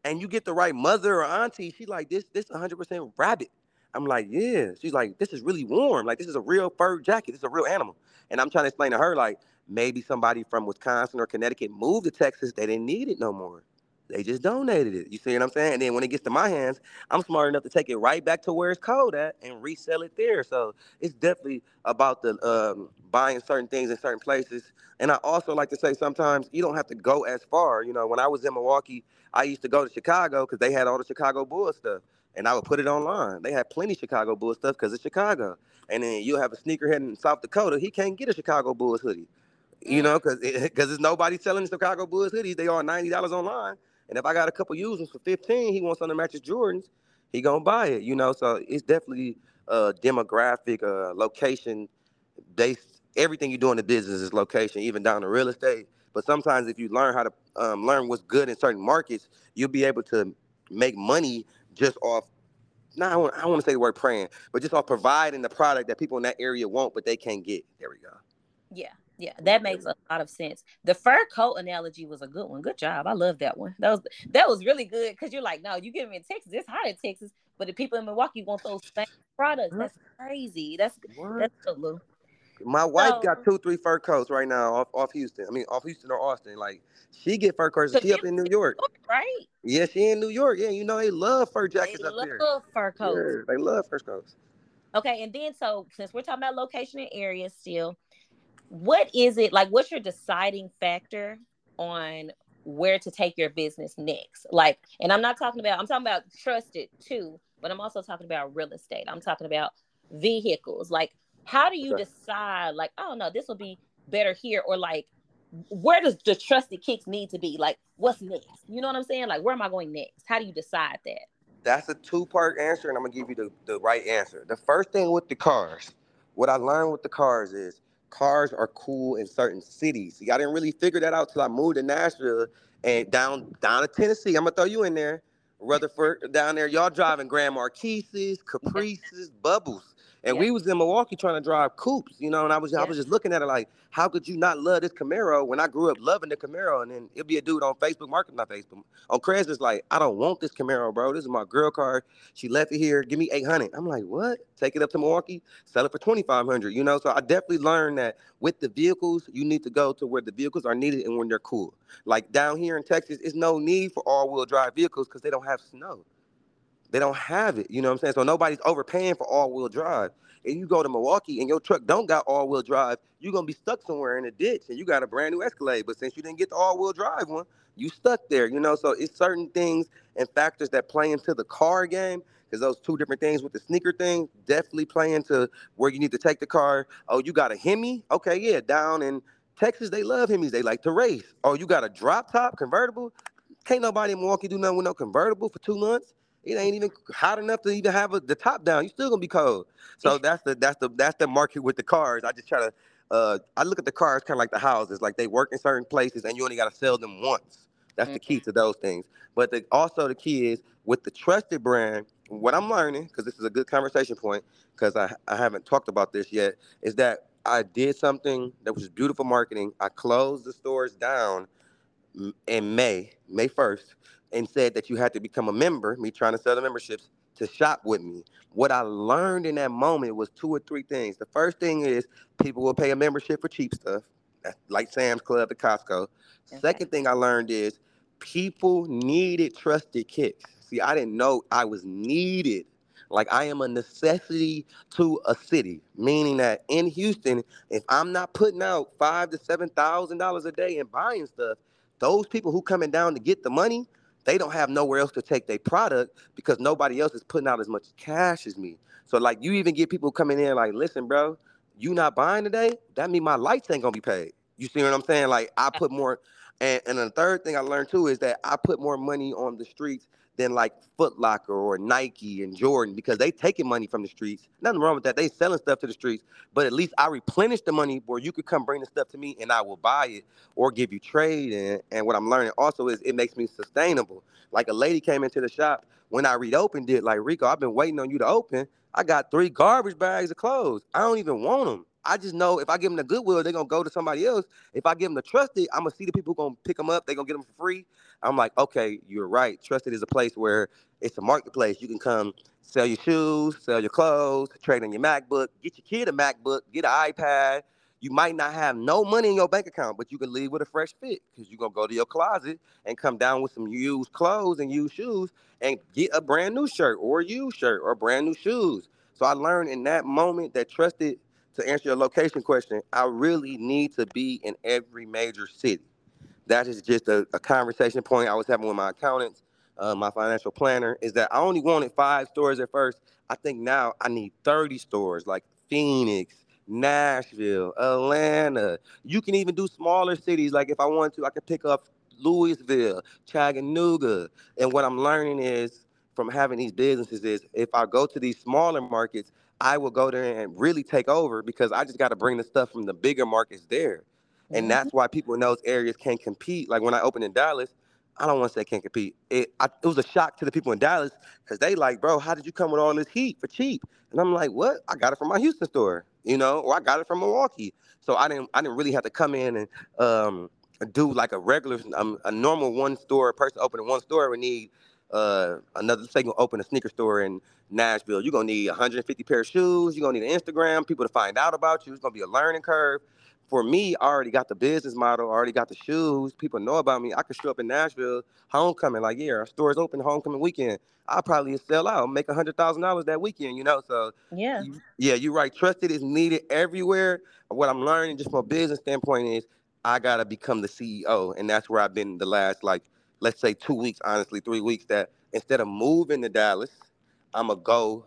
and you get the right mother or auntie, she like this, this 100% rabbit. I'm like, yeah. She's like, this is really warm. Like, this is a real fur jacket. This is a real animal. And I'm trying to explain to her, like, maybe somebody from Wisconsin or Connecticut moved to Texas. They didn't need it no more. They just donated it. You see what I'm saying? And then when it gets to my hands, I'm smart enough to take it right back to where it's cold at and resell it there. So it's definitely about the um, buying certain things in certain places. And I also like to say sometimes you don't have to go as far. You know, when I was in Milwaukee, I used to go to Chicago because they had all the Chicago Bulls stuff and I would put it online. They had plenty Chicago Bulls stuff because it's Chicago. And then you'll have a sneakerhead in South Dakota. He can't get a Chicago Bulls hoodie, you know, because because there's nobody selling Chicago Bulls hoodies. They are ninety dollars online. And if I got a couple used ones for fifteen, he wants matches Jordans. He gonna buy it, you know. So it's definitely a demographic, uh, location based. Everything you do in the business is location, even down to real estate. But sometimes if you learn how to um, learn what's good in certain markets, you'll be able to make money just off not I don't, want to say the word praying, but just off providing the product that people in that area want, but they can't get. There we go. Yeah, yeah, that makes a lot of sense. The fur coat analogy was a good one. Good job. I love that one. That was that was really good because you're like, no, you get them in Texas. It's hot in Texas, but the people in Milwaukee want those same products. That's crazy. That's what? that's a little. My wife so, got two, three fur coats right now off, off Houston. I mean, off Houston or Austin. Like she get fur coats. She up in New York, right? Yeah, she in New York. Yeah, you know they love fur jackets they up love there. Love fur coats. Yeah, they love fur coats. Okay, and then so since we're talking about location and area still, what is it like? What's your deciding factor on where to take your business next? Like, and I'm not talking about. I'm talking about trusted too, but I'm also talking about real estate. I'm talking about vehicles. Like, how do you decide? Like, oh no, this will be better here, or like where does the trusted kicks need to be? Like, what's next? You know what I'm saying? Like, where am I going next? How do you decide that? That's a two part answer, and I'm gonna give you the, the right answer. The first thing with the cars, what I learned with the cars is cars are cool in certain cities. See, I didn't really figure that out till I moved to Nashville and down down to Tennessee. I'm gonna throw you in there. Rutherford down there, y'all driving Grand Marquises, Caprices, Bubbles. And yeah. we was in Milwaukee trying to drive coupes, you know, and I was yeah. I was just looking at it like, how could you not love this Camaro when I grew up loving the Camaro? And then it'll be a dude on Facebook Market, not Facebook, on Craigslist like, I don't want this Camaro, bro. This is my girl car. She left it here. Give me 800. I'm like, what? Take it up to Milwaukee, sell it for 2,500, you know? So I definitely learned that with the vehicles, you need to go to where the vehicles are needed and when they're cool. Like down here in Texas, it's no need for all wheel drive vehicles because they don't have snow They don't have it. You know what I'm saying? So nobody's overpaying for all-wheel drive. And you go to Milwaukee and your truck don't got all-wheel drive, you're gonna be stuck somewhere in a ditch and you got a brand new Escalade. But since you didn't get the all-wheel drive one, you stuck there. You know, so it's certain things and factors that play into the car game because those two different things with the sneaker thing definitely play into where you need to take the car. Oh, you got a Hemi? Okay, yeah, down in Texas, they love Hemis. They like to race. Oh, you got a drop top convertible? Can't nobody in Milwaukee do nothing with no convertible for two months. It ain't even hot enough to even have a, the top down. You're still gonna be cold. So that's the that's the that's the market with the cars. I just try to uh, I look at the cars kind of like the houses. Like they work in certain places, and you only got to sell them once. That's mm-hmm. the key mm-hmm. to those things. But the, also the key is with the trusted brand. What I'm learning, because this is a good conversation point, because I, I haven't talked about this yet, is that I did something that was beautiful marketing. I closed the stores down in May, May 1st, and said that you had to become a member, me trying to sell the memberships, to shop with me. What I learned in that moment was two or three things. The first thing is people will pay a membership for cheap stuff, like Sam's Club, the Costco. Okay. Second thing I learned is people needed trusted kicks. See, I didn't know I was needed. Like I am a necessity to a city, meaning that in Houston, if I'm not putting out five to seven thousand dollars a day and buying stuff, those people who coming down to get the money, they don't have nowhere else to take their product because nobody else is putting out as much cash as me. So like you even get people coming in like, listen, bro, you not buying today? That mean my lights ain't gonna be paid. You see what I'm saying? Like I put more and, and the third thing I learned too is that I put more money on the streets than like Foot Locker or Nike and Jordan because they taking money from the streets. Nothing wrong with that. They selling stuff to the streets, but at least I replenish the money where you could come bring the stuff to me and I will buy it or give you trade. And, and what I'm learning also is it makes me sustainable. Like a lady came into the shop when I reopened it, like Rico, I've been waiting on you to open. I got three garbage bags of clothes. I don't even want them. I just know if I give them the goodwill, they're gonna go to somebody else. If I give them the trusted, I'm gonna see the people who gonna pick them up. They're gonna get them for free. I'm like, okay, you're right. Trusted is a place where it's a marketplace. You can come sell your shoes, sell your clothes, trade on your MacBook, get your kid a MacBook, get an iPad. You might not have no money in your bank account, but you can leave with a fresh fit because you're gonna go to your closet and come down with some used clothes and used shoes and get a brand new shirt or a used shirt or brand new shoes. So I learned in that moment that trusted to answer your location question, I really need to be in every major city. That is just a, a conversation point I was having with my accountants, uh, my financial planner, is that I only wanted five stores at first. I think now I need 30 stores like Phoenix, Nashville, Atlanta. You can even do smaller cities. Like if I want to, I can pick up Louisville, Chattanooga. And what I'm learning is from having these businesses is if I go to these smaller markets, I will go there and really take over because I just got to bring the stuff from the bigger markets there. And mm-hmm. that's why people in those areas can't compete. Like when I opened in Dallas, I don't want to say can't compete. It, I, it was a shock to the people in Dallas because they like, bro, how did you come with all this heat for cheap? And I'm like, what? I got it from my Houston store, you know, or I got it from Milwaukee. So I didn't, I didn't really have to come in and um, do like a regular, um, a normal one store person opening one store would need uh, another say gonna open a sneaker store in Nashville. You're gonna need 150 pair of shoes. You're gonna need an Instagram, people to find out about you. It's gonna be a learning curve. For me, I already got the business model, I already got the shoes. People know about me. I could show up in Nashville, homecoming, like, yeah, our store's open homecoming weekend. I'll probably sell out, make a hundred thousand dollars that weekend, you know. So yeah, you, yeah, you're right. Trusted is needed everywhere. What I'm learning just from a business standpoint is I gotta become the CEO, and that's where I've been the last like let's say two weeks, honestly, three weeks, that instead of moving to Dallas, I'm gonna go.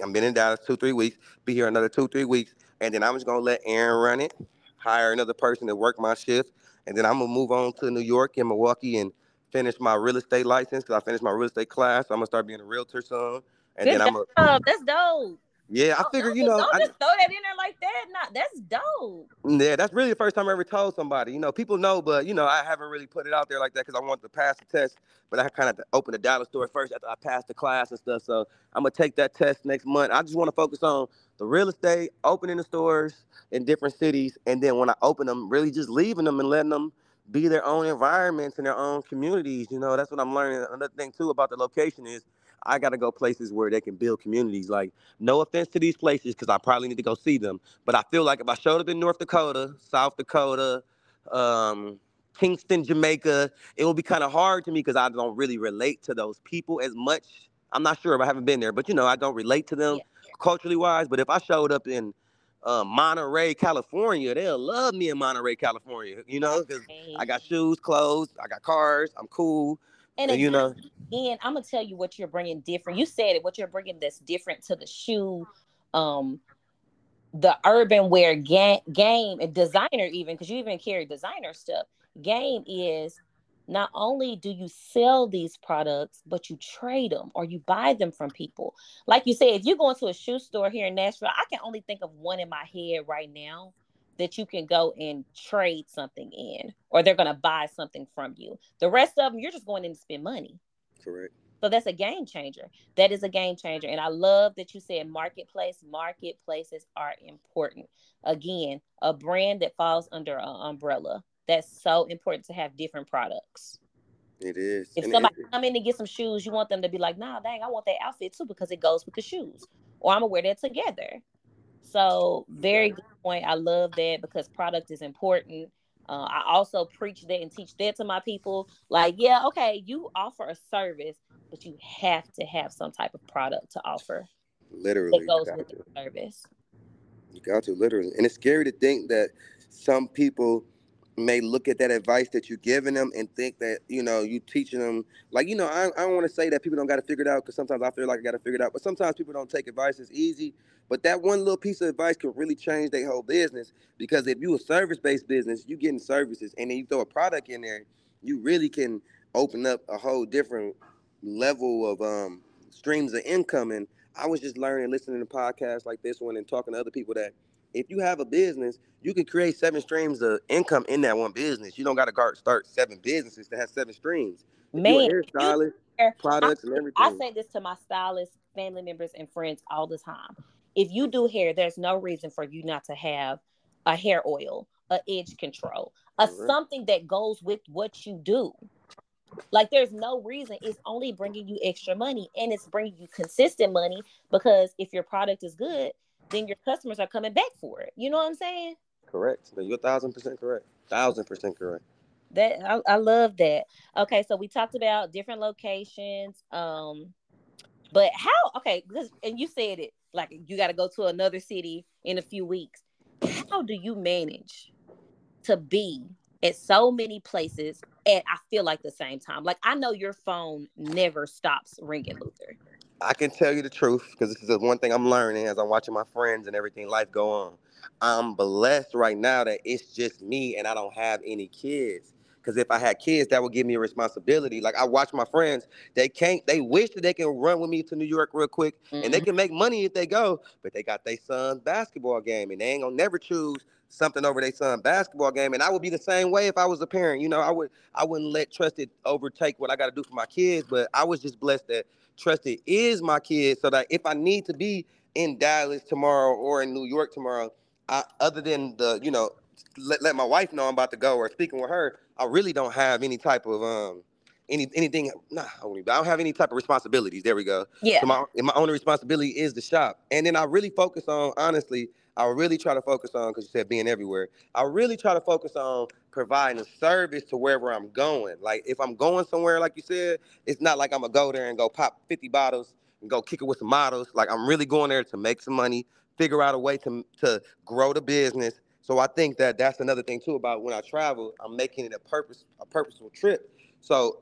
I'm been in Dallas two, three weeks, be here another two, three weeks, and then I'm just gonna let Aaron run it, hire another person to work my shift, and then I'm gonna move on to New York and Milwaukee and finish my real estate license because I finished my real estate class. So I'm gonna start being a realtor soon, and Good then I'm a, that's dope. Yeah, I oh, figure you know. Don't I, just throw that in there like that. Not that's dope. Yeah, that's really the first time I ever told somebody. You know, people know, but you know, I haven't really put it out there like that because I wanted to pass the test. But I kind of opened the dollar store first after I passed the class and stuff. So I'm gonna take that test next month. I just want to focus on the real estate, opening the stores in different cities, and then when I open them, really just leaving them and letting them be their own environments and their own communities. You know, that's what I'm learning. Another thing too about the location is I got to go places where they can build communities. Like, no offense to these places, because I probably need to go see them. But I feel like if I showed up in North Dakota, South Dakota, um, Kingston, Jamaica, it will be kind of hard to me because I don't really relate to those people as much I'm not sure if I haven't been there, but you know, I don't relate to them Yeah. culturally wise. But if I showed up in uh, Monterey, California, they'll love me in Monterey, California. You know, because I got shoes, clothes, I got cars, I'm cool, and and you know, again, I'm gonna tell you what you're bringing different. You said it. What you're bringing that's different to the shoe, um, the urban wear game, game and designer even because you even carry designer stuff. Game is not only do you sell these products, but you trade them or you buy them from people. Like you said, if you go into a shoe store here in Nashville, I can only think of one in my head right now that you can go and trade something in, or they're going to buy something from you. The rest of them, you're just going in to spend money. correct. So that's a game changer. That is a game changer. And I love that you said marketplace. Marketplaces are important. Again, a brand that falls under an umbrella. That's so important to have different products. It is. If And somebody it- come in to get some shoes, you want them to be like, nah, dang, I want that outfit too because it goes with the shoes. Or I'm gonna wear that together. So very good point. I love that because product is important. Uh, I also preach that and teach that to my people. Like, yeah, okay, you offer a service, but you have to have some type of product to offer literally, that goes with to. the service. You got to literally, and it's scary to think that some people may look at that advice that you're giving them and think that you know you teaching them like you know I, I don't want to say that people don't got to figure it out because sometimes I feel like I got to figure it out but sometimes people don't take advice as easy but that one little piece of advice can really change their whole business because if you a service based business you getting services and then you throw a product in there you really can open up a whole different level of um streams of income and I was just learning listening to podcasts like this one and talking to other people that if you have a business, you can create seven streams of income in that one business. You don't got to start seven businesses to have seven streams. If Man, you're hairstylist, products, and everything. I say this to my stylists, family members, and friends all the time. If you do hair, there's no reason for you not to have a hair oil, a edge control, a Correct. something that goes with what you do. Like there's no reason. It's only bringing you extra money, and it's bringing you consistent money because if your product is good, then your customers are coming back for it. You know what I'm saying? correct. You're a thousand percent correct. Thousand percent correct. That I, I love that. Okay, so we talked about different locations. Um, but how? Okay, because and you said it like you got to go to another city in a few weeks. How do you manage to be at so many places at I feel like the same time? Like I know your phone never stops ringing, Luther. I can tell you the truth because this is the one thing I'm learning as I'm watching my friends and everything life go on. I'm blessed right now that it's just me and I don't have any kids. Because if I had kids, that would give me a responsibility. Like I watch my friends, they can't, they wish that they can run with me to New York real quick and they mm-hmm. can make money if they go, but they got their son's basketball game and they ain't gonna never choose something over their son's basketball game. And I would be the same way if I was a parent. You know, I would I wouldn't let trusted overtake what I gotta do for my kids, but I was just blessed that trusted is my kid so that if I need to be in Dallas tomorrow or in New York tomorrow, I, other than the, you know, let, let my wife know I'm about to go or speaking with her, I really don't have any type of um any anything nah, I don't even- I don't have any type of responsibilities. There we go. Yeah. So my my only responsibility is the shop. And then I really focus on honestly, I really try to focus on because you said being everywhere. I really try to focus on providing a service to wherever I'm going. Like if I'm going somewhere, like you said, it's not like I'm gonna go there and go pop 50 bottles and go kick it with some models. Like I'm really going there to make some money, figure out a way to to grow the business. So I think that that's another thing too about when I travel, I'm making it a purpose a purposeful trip. So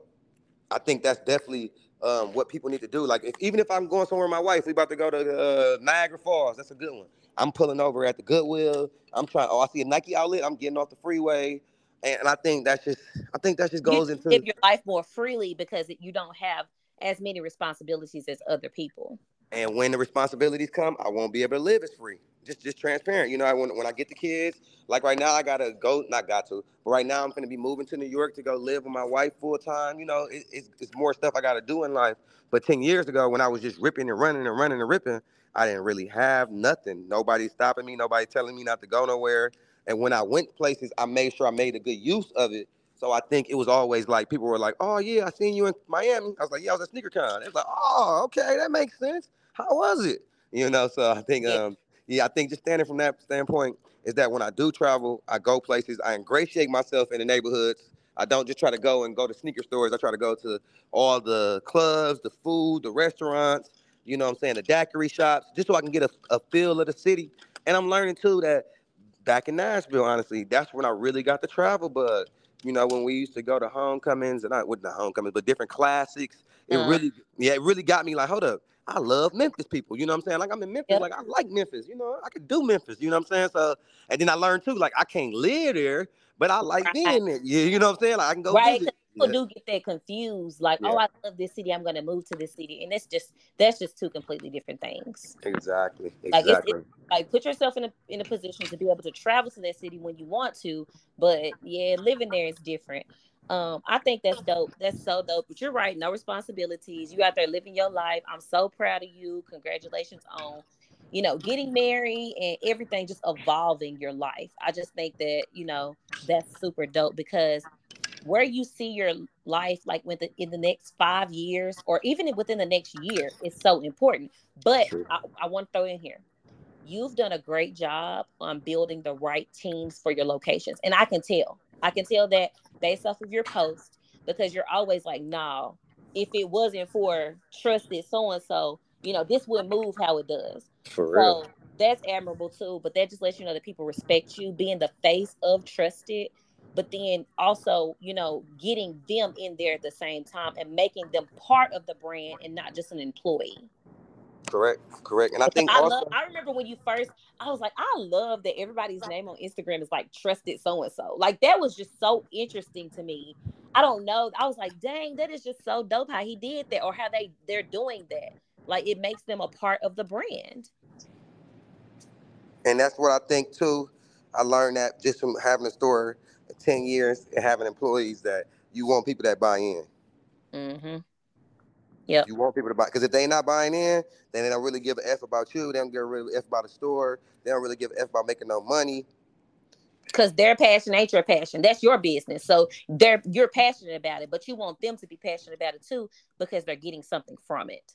I think that's definitely um, what people need to do. Like if, even if I'm going somewhere with my wife, we about to go to uh, Niagara Falls. That's a good one. I'm pulling over at the Goodwill. I'm trying. Oh, I see a Nike outlet. I'm getting off the freeway, and, and I think that's just. I think that just goes you into. live your life more freely because you don't have as many responsibilities as other people. And when the responsibilities come, I won't be able to live as free. Just just transparent. You know, I, when, when I get the kids, like right now, I gotta go. Not got to, but right now I'm gonna be moving to New York to go live with my wife full time. You know, it, it's it's more stuff I gotta do in life. But ten years ago, when I was just ripping and running and running and ripping, I didn't really have nothing. Nobody stopping me. Nobody telling me not to go nowhere. And when I went places, I made sure I made a good use of it. So I think it was always like people were like, "Oh yeah, I seen you in Miami." I was like, "Yeah, I was at SneakerCon." It was like, "Oh, okay, that makes sense." How was it? You know, so I think, Yeah. um, yeah, I think just standing from that standpoint is that when I do travel, I go places, I ingratiate myself in the neighborhoods. I don't just try to go and go to sneaker stores. I try to go to all the clubs, the food, the restaurants, you know what I'm saying, the daiquiri shops, just so I can get a, a feel of the city. And I'm learning too that back in Nashville, honestly, that's when I really got the travel bug. You know, when we used to go to homecomings and not with the homecomings, but different classics, it uh, really, yeah, it really got me like, hold up, I love Memphis people. You know what I'm saying? Like I'm in Memphis, yep. like I like Memphis. You know, I could do Memphis. You know what I'm saying? So, and then I learned too, like I can't live there, but I like right. being there. Yeah, you know what I'm saying? Like I can go right. visit people yeah. do get that confused. Like, oh, yeah. oh, I love this city. I'm going to move to this city, and that's just that's just two completely different things. Exactly. Like, exactly. It's, it's, like put yourself in a in a position to be able to travel to that city when you want to, but yeah, living there is different. Um, I think that's dope. That's so dope. But you're right. No responsibilities. You out there living your life. I'm so proud of you. Congratulations on, you know, getting married and everything just evolving your life. I just think that you know that's super dope because where you see your life like within in the next five years or even within the next year is so important. But I, I want to throw in here, you've done a great job on building the right teams for your locations. And I can tell, I can tell that based off of your post because you're always like, nah, if it wasn't for trusted so and so, you know, this would move how it does. For real. So that's admirable too. But that just lets you know that people respect you, being the face of trusted but then also, you know, getting them in there at the same time and making them part of the brand and not just an employee. Correct, correct. And I think I also, love I remember when you first I was like, I love that everybody's name on Instagram is like trusted so and so. Like that was just so interesting to me. I don't know. I was like, dang, that is just so dope how he did that or how they they're doing that. Like it makes them a part of the brand. And that's what I think too. I learned that just from having a store 10 years having employees that you want people that buy in. Mm-hmm. Yeah. You want people to buy because if they not buying in, then they don't really give a f about you. They don't give a really f about the store. They don't really give a f about making no money. Because their passion ain't your passion. That's your business. So they're you're passionate about it, but you want them to be passionate about it too because they're getting something from it.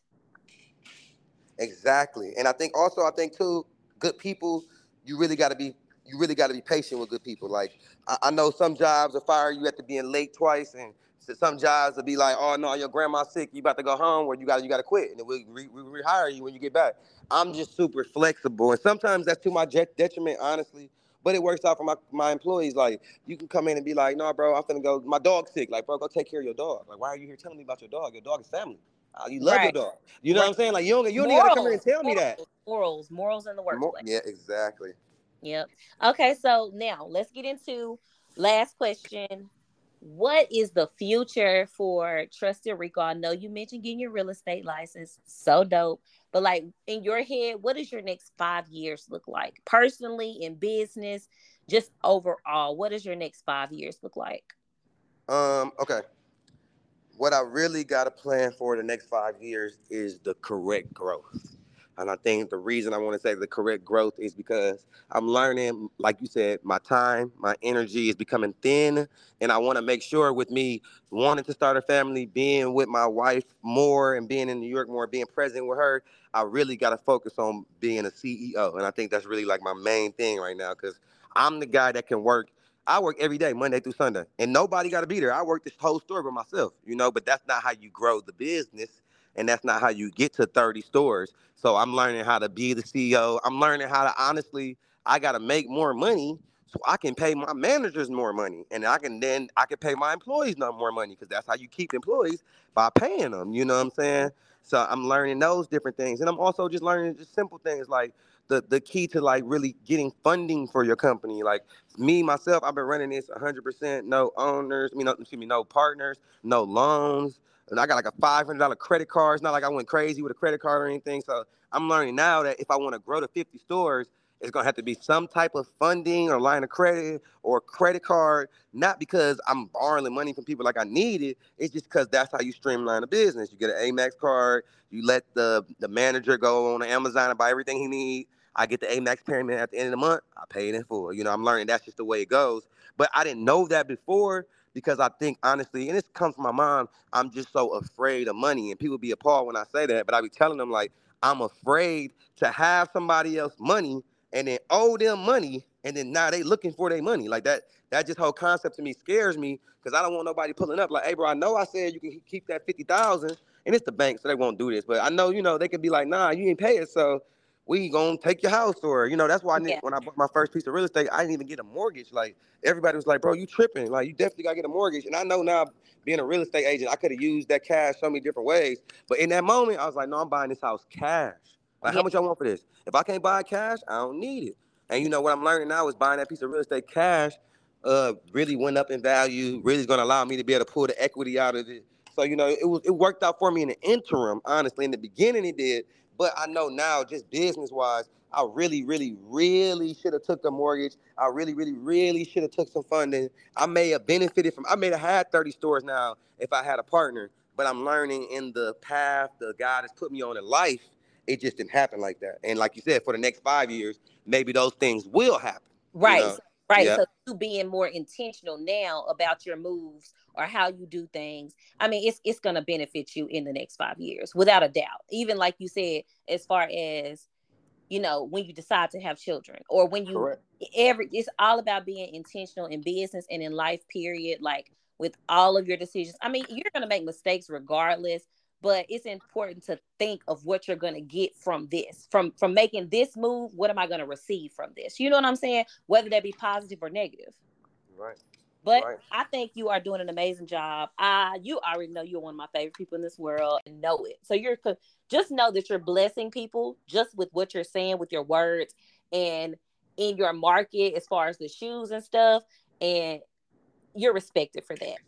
Exactly. And I think also I think too, good people, you really got to be you really got to be patient with good people. Like I, I, know some jobs will fire you to being late twice, and some jobs will be like, oh no, your grandma's sick, you about to go home, or you got you got to quit, and we we re- rehire you when you get back. I'm just super flexible, and sometimes that's to my detriment, honestly. But it works out for my, my employees. Like you can come in and be like, no, bro, I'm gonna go. My dog's sick. Like, bro, go take care of your dog. Like, why are you here telling me about your dog? Your dog is family. Uh, you love right. your dog. You know right. what I'm saying? Like you don't you don't even gotta come here and tell me that. Morals, morals in the workplace. Yeah, exactly. Yep. Okay, so now let's get into last question. What is the future for Trusted Rico? I know you mentioned getting your real estate license. So dope. But like in your head, what does your next five years look like? Personally, in business, just overall, what does your next five years look like? Um, okay. What I really got a plan for the next five years is the correct growth. And I think the reason I want to say the correct growth is because I'm learning, like you said, my time, my energy is becoming thin. And I want to make sure with me wanting to start a family, being with my wife more and being in New York more, being present with her, I really got to focus on being a CEO. And I think that's really like my main thing right now because I'm the guy that can work. I work every day, Monday through Sunday, and nobody got to be there. I work this whole store by myself, you know, but that's not how you grow the business and that's not how you get to 30 stores. So I'm learning how to be the CEO. I'm learning how to honestly, I got to make more money so I can pay my managers more money, and I can then I can pay my employees no more money because that's how you keep employees by paying them. You know what I'm saying? So I'm learning those different things, and I'm also just learning just simple things like the the key to like really getting funding for your company. Like me myself, I've been running this 100%, no owners, I mean, no, excuse me, no partners, no loans and I got like a five hundred dollar credit card. It's not like I went crazy with a credit card or anything. So I'm learning now that if I want to grow to 50 stores, it's gonna have to be some type of funding or line of credit or credit card, not because I'm borrowing money from people like I need it. It's just because that's how you streamline a business. You get an Amex card, you let the the manager go on Amazon and buy everything he needs. I get the Amex payment at the end of the month. I pay it in full. You know, I'm learning that's just the way it goes. But I didn't know that before because I think honestly, and this comes from my mom, I'm just so afraid of money. And people be appalled when I say that, but I be telling them like I'm afraid to have somebody else money and then owe them money and then now they looking for their money. Like that, that just whole concept to me scares me because I don't want nobody pulling up. Like, hey, bro, I know I said you can keep that fifty thousand, and it's the bank, so they won't do this. But I know, you know, they could be like, nah, you ain't pay it, so we gonna take your house or you know that's why I yeah. when I bought my first piece of real estate I didn't even get a mortgage. Like everybody was like bro you tripping. Like you definitely gotta get a mortgage. And I know now being a real estate agent I could have used that cash so many different ways. But in that moment I was like no I'm buying this house cash. Like yeah. how much I want for this? If I can't buy cash I don't need it. And you know what I'm learning now is buying that piece of real estate cash uh really went up in value really is gonna allow me to be able to pull the equity out of it. So you know it was it worked out for me in the interim honestly. In the beginning it did but I know now, just business wise, I really, really, really should have took the mortgage. I really, really, really should have took some funding. I may have benefited from. I may have had 30 stores now if I had a partner. But I'm learning in the path the God has put me on in life. It just didn't happen like that. And like you said, for the next five years, maybe those things will happen. Right. You know? Right. Yeah. So you being more intentional now about your moves or how you do things, I mean, it's it's gonna benefit you in the next five years, without a doubt. Even like you said, as far as you know, when you decide to have children or when you Correct. every it's all about being intentional in business and in life, period. Like with all of your decisions. I mean, you're gonna make mistakes regardless, but it's important to think of what you're going to get from this from from making this move what am i going to receive from this you know what i'm saying whether that be positive or negative right but right. I think you are doing an amazing job. Uh, you already know you're one of my favorite people in this world and know it. So you're just know that you're blessing people just with what you're saying with your words and in your market as far as the shoes and stuff. And you're respected for that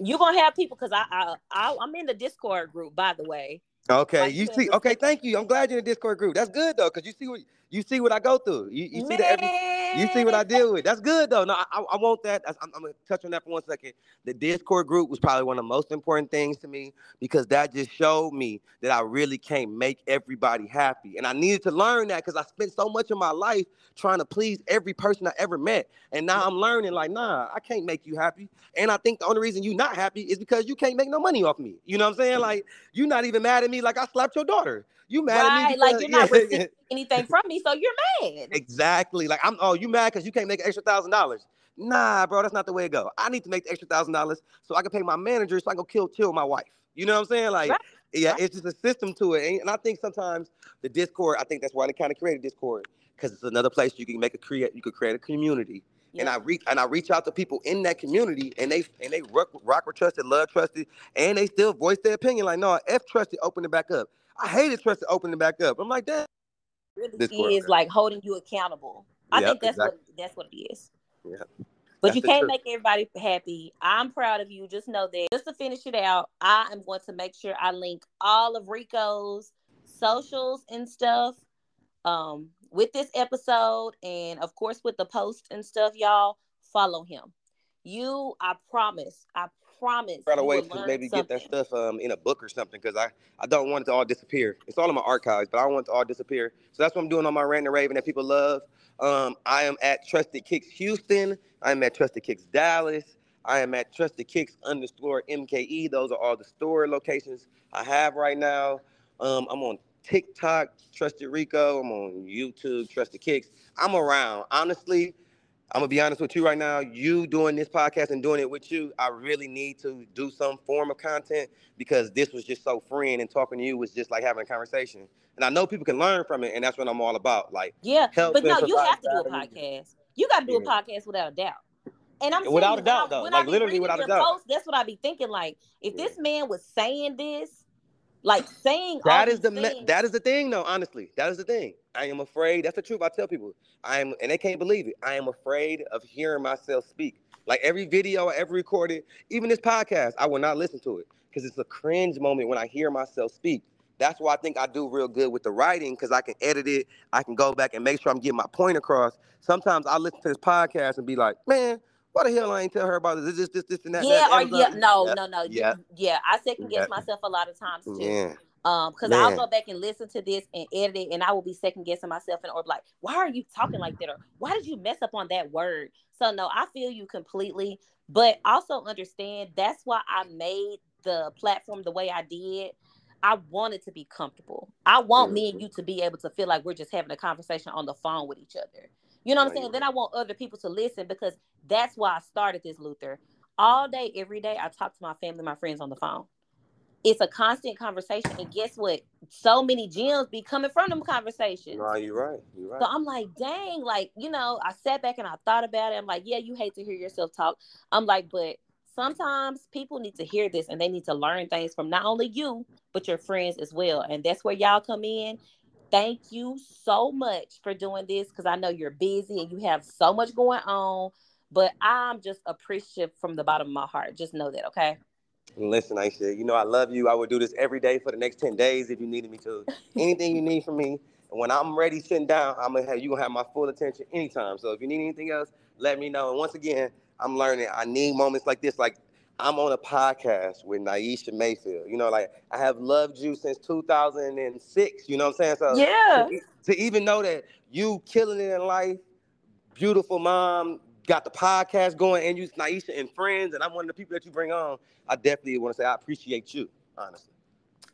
you're gonna have people because I, I I am in the Discord group by the way. Okay, like, you see. Okay, thank you. I'm glad you're in the Discord group. That's good though, because you see what you see what I go through. You, you see that every, you see what I deal with. That's good though. No, I, I want that. I'm, I'm, gonna touch on that for one second. The Discord group was probably one of the most important things to me because that just showed me that I really can't make everybody happy, and I needed to learn that because I spent so much of my life trying to please every person I ever met, and now I'm learning like, nah, I can't make you happy. And I think the only reason you're not happy is because you can't make no money off me. You know what I'm saying? Like you're not even mad at me like I slapped your daughter. You mad right, at me? Because, like you're not receiving anything from me, so you're mad. Exactly. Like I'm. Oh, you mad because you can't make an extra thousand dollars? Nah, bro, that's not the way to go. I need to make the extra thousand dollars so I can pay my manager so I can go kill chill my wife. You know what I'm saying? Like, right. yeah, right. it's just a system to it. And I think sometimes the Discord. I think that's why they kind of created Discord because it's another place you can make a create. You could create a community. Yeah. And I reach and I reach out to people in that community, and they and they rock, rock with trusted, love trusted, and they still voice their opinion. Like, no, f trusted, open it back up. I hated trust to open it back up. I'm like, that really is like holding you accountable. I yep, think that's exactly. what that's what it is. Yeah. But that's you can't make everybody happy. I'm proud of you. Just know that. Just to finish it out, I am going to make sure I link all of Rico's socials and stuff um, with this episode, and of course with the post and stuff. Y'all follow him. You, I promise, I promise. Try to wait to maybe something. get that stuff um, in a book or something because I, I don't want it to all disappear. It's all in my archives, but I don't want it to all disappear. So that's what I'm doing on my Rant and Raven that people love. Um, I am at Trusted Kicks Houston. I am at Trusted Kicks Dallas. I am at Trusted Kicks underscore MKE. Those are all the store locations I have right now. Um, I'm on TikTok, Trusted Rico. I'm on YouTube, Trusted Kicks. I'm around. Honestly, I'm gonna be honest with you right now. You doing this podcast and doing it with you, I really need to do some form of content because this was just so freeing and talking to you was just like having a conversation. And I know people can learn from it, and that's what I'm all about. Like, yeah, but no, you have to do a podcast. You got to do a podcast without a doubt. And I'm without a doubt, though, like literally without a doubt. Post, that's what I be thinking. Like, if yeah. this man was saying this, like saying that is the that is the thing, though. Honestly, that is the thing. I am afraid. That's the truth. I tell people, I am, and they can't believe it. I am afraid of hearing myself speak. Like every video I ever recorded, even this podcast, I will not listen to it because it's a cringe moment when I hear myself speak. That's why I think I do real good with the writing because I can edit it. I can go back and make sure I'm getting my point across. Sometimes I listen to this podcast and be like, man, why the hell I ain't tell her about this, this, this, this, and that? Yeah, that, or yeah, no, yeah. no, no, yeah, yeah. I second guess yeah. myself a lot of times too. Yeah. Um, because I'll go back and listen to this and edit it, and I will be second guessing myself and or like, why are you talking like that? Or why did you mess up on that word? So no, I feel you completely, but also understand that's why I made the platform the way I did. I wanted to be comfortable. I want me and you to be able to feel like we're just having a conversation on the phone with each other. You know what I'm saying? Then I want other people to listen because that's why I started this, Luther. All day, every day, I talk to my family, my friends on the phone. It's a constant conversation. And guess what? So many gems be coming from them conversations. No, you're right. You're right. So I'm like, dang, like, you know, I sat back and I thought about it. I'm like, yeah, you hate to hear yourself talk. I'm like, but sometimes people need to hear this and they need to learn things from not only you, but your friends as well. And that's where y'all come in. Thank you so much for doing this because I know you're busy and you have so much going on. But I'm just appreciative from the bottom of my heart. Just know that, okay? Listen, Nieshia, you know I love you. I would do this every day for the next 10 days if you needed me to. Anything you need from me. And when I'm ready sitting down, I'm gonna have you gonna have my full attention anytime. So if you need anything else, let me know. And once again, I'm learning. I need moments like this. Like I'm on a podcast with Nieshia Mayfield. You know, like I have loved you since 2006. You know what I'm saying? So Yeah. to, to even know that you killing it in life, beautiful mom, got the podcast going, and you Nieshia and friends, and I'm one of the people that you bring on. I definitely want to say I appreciate you, honestly.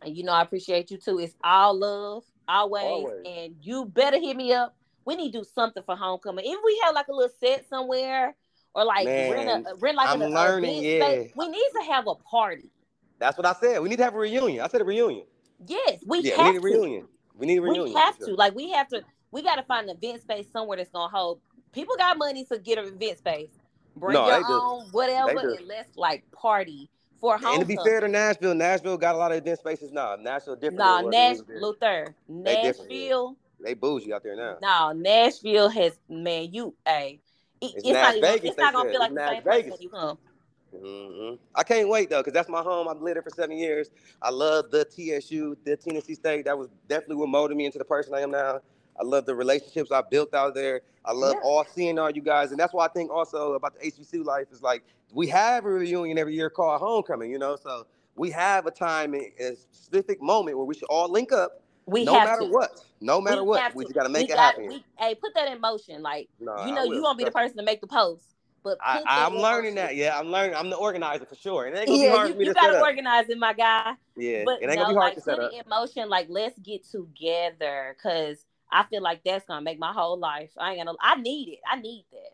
And you know, I appreciate you too. It's all love, always. Always. And you better hit me up. We need to do something for homecoming. If we have like a little set somewhere or like rent Man, a rent like I'm an learning, event space, we need to have a party. That's what I said. We need to have a reunion. I said a reunion. Yes, we yeah, have we need a reunion. We need a reunion. We have to. Like we have to. We got to find an event space somewhere that's gonna hold. People got money to get an event space. Bring No, your they do. own whatever, They and let's like party for home. And to be fair to Nashville, Nashville got a lot of event spaces now. Nashville different. Nah, it was Nash. Luther, They yeah. Nashville. They bougie out there now. No, Nashville has man, you a. It, It's it's, Nas not even, Vegas, it's not gonna feel like It's the Nas same place Vegas. when you come. hmm I can't wait though, because that's my home. I've lived there for seven years. I love the TSU, the Tennessee State. That was definitely what molded me into the person I am now. I love the relationships I built out there. I love Yeah. all seeing all you guys, and that's why I think also about the HBCU life is like we have a reunion every year called homecoming. You know, so we have a time, in a specific moment where we should all link up, We no have matter to. what. No matter we what, we to. just gotta make we it got- happen. We, hey, put that in motion. Like No, you know, you won't be the person to make the post, but I, I'm learning motion. that. Yeah, I'm learning. I'm the organizer for sure. And it ain't gonna be Yeah, hard you, for me you to gotta organize it, my guy. Yeah, But it ain't no, gonna be hard like to set put up. it in motion. Like let's get together, cause I feel like that's gonna make my whole life. I ain't gonna. I need it. I need that.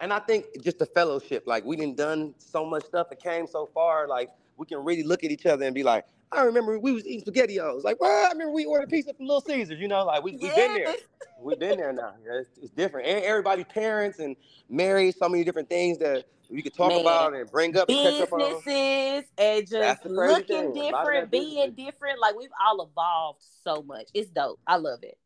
And I think just the fellowship, like we done done so much stuff and came so far, like we can really look at each other and be like, I remember we was eating spaghettios. Like, well, I remember we ordered pizza from Little Caesars, you know, like we, we've been there. We've been there now. Yeah, It's, it's different. And everybody parents and married, so many different things that we could talk Man. about and bring up and catch up on. businesses and just That's the crazy looking thing. A lot of different, being different. Like we've all evolved so much. It's dope. I love it.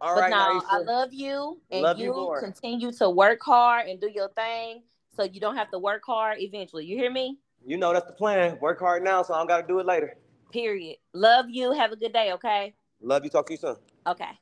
All but right, no, I love you, and Love you, you continue to work hard and do your thing, so you don't have to work hard eventually. You hear me? You know that's the plan. Work hard now, so I don't gotta do it later. Period. Love you. Have a good day. Okay. Love you. Talk to you soon. Okay.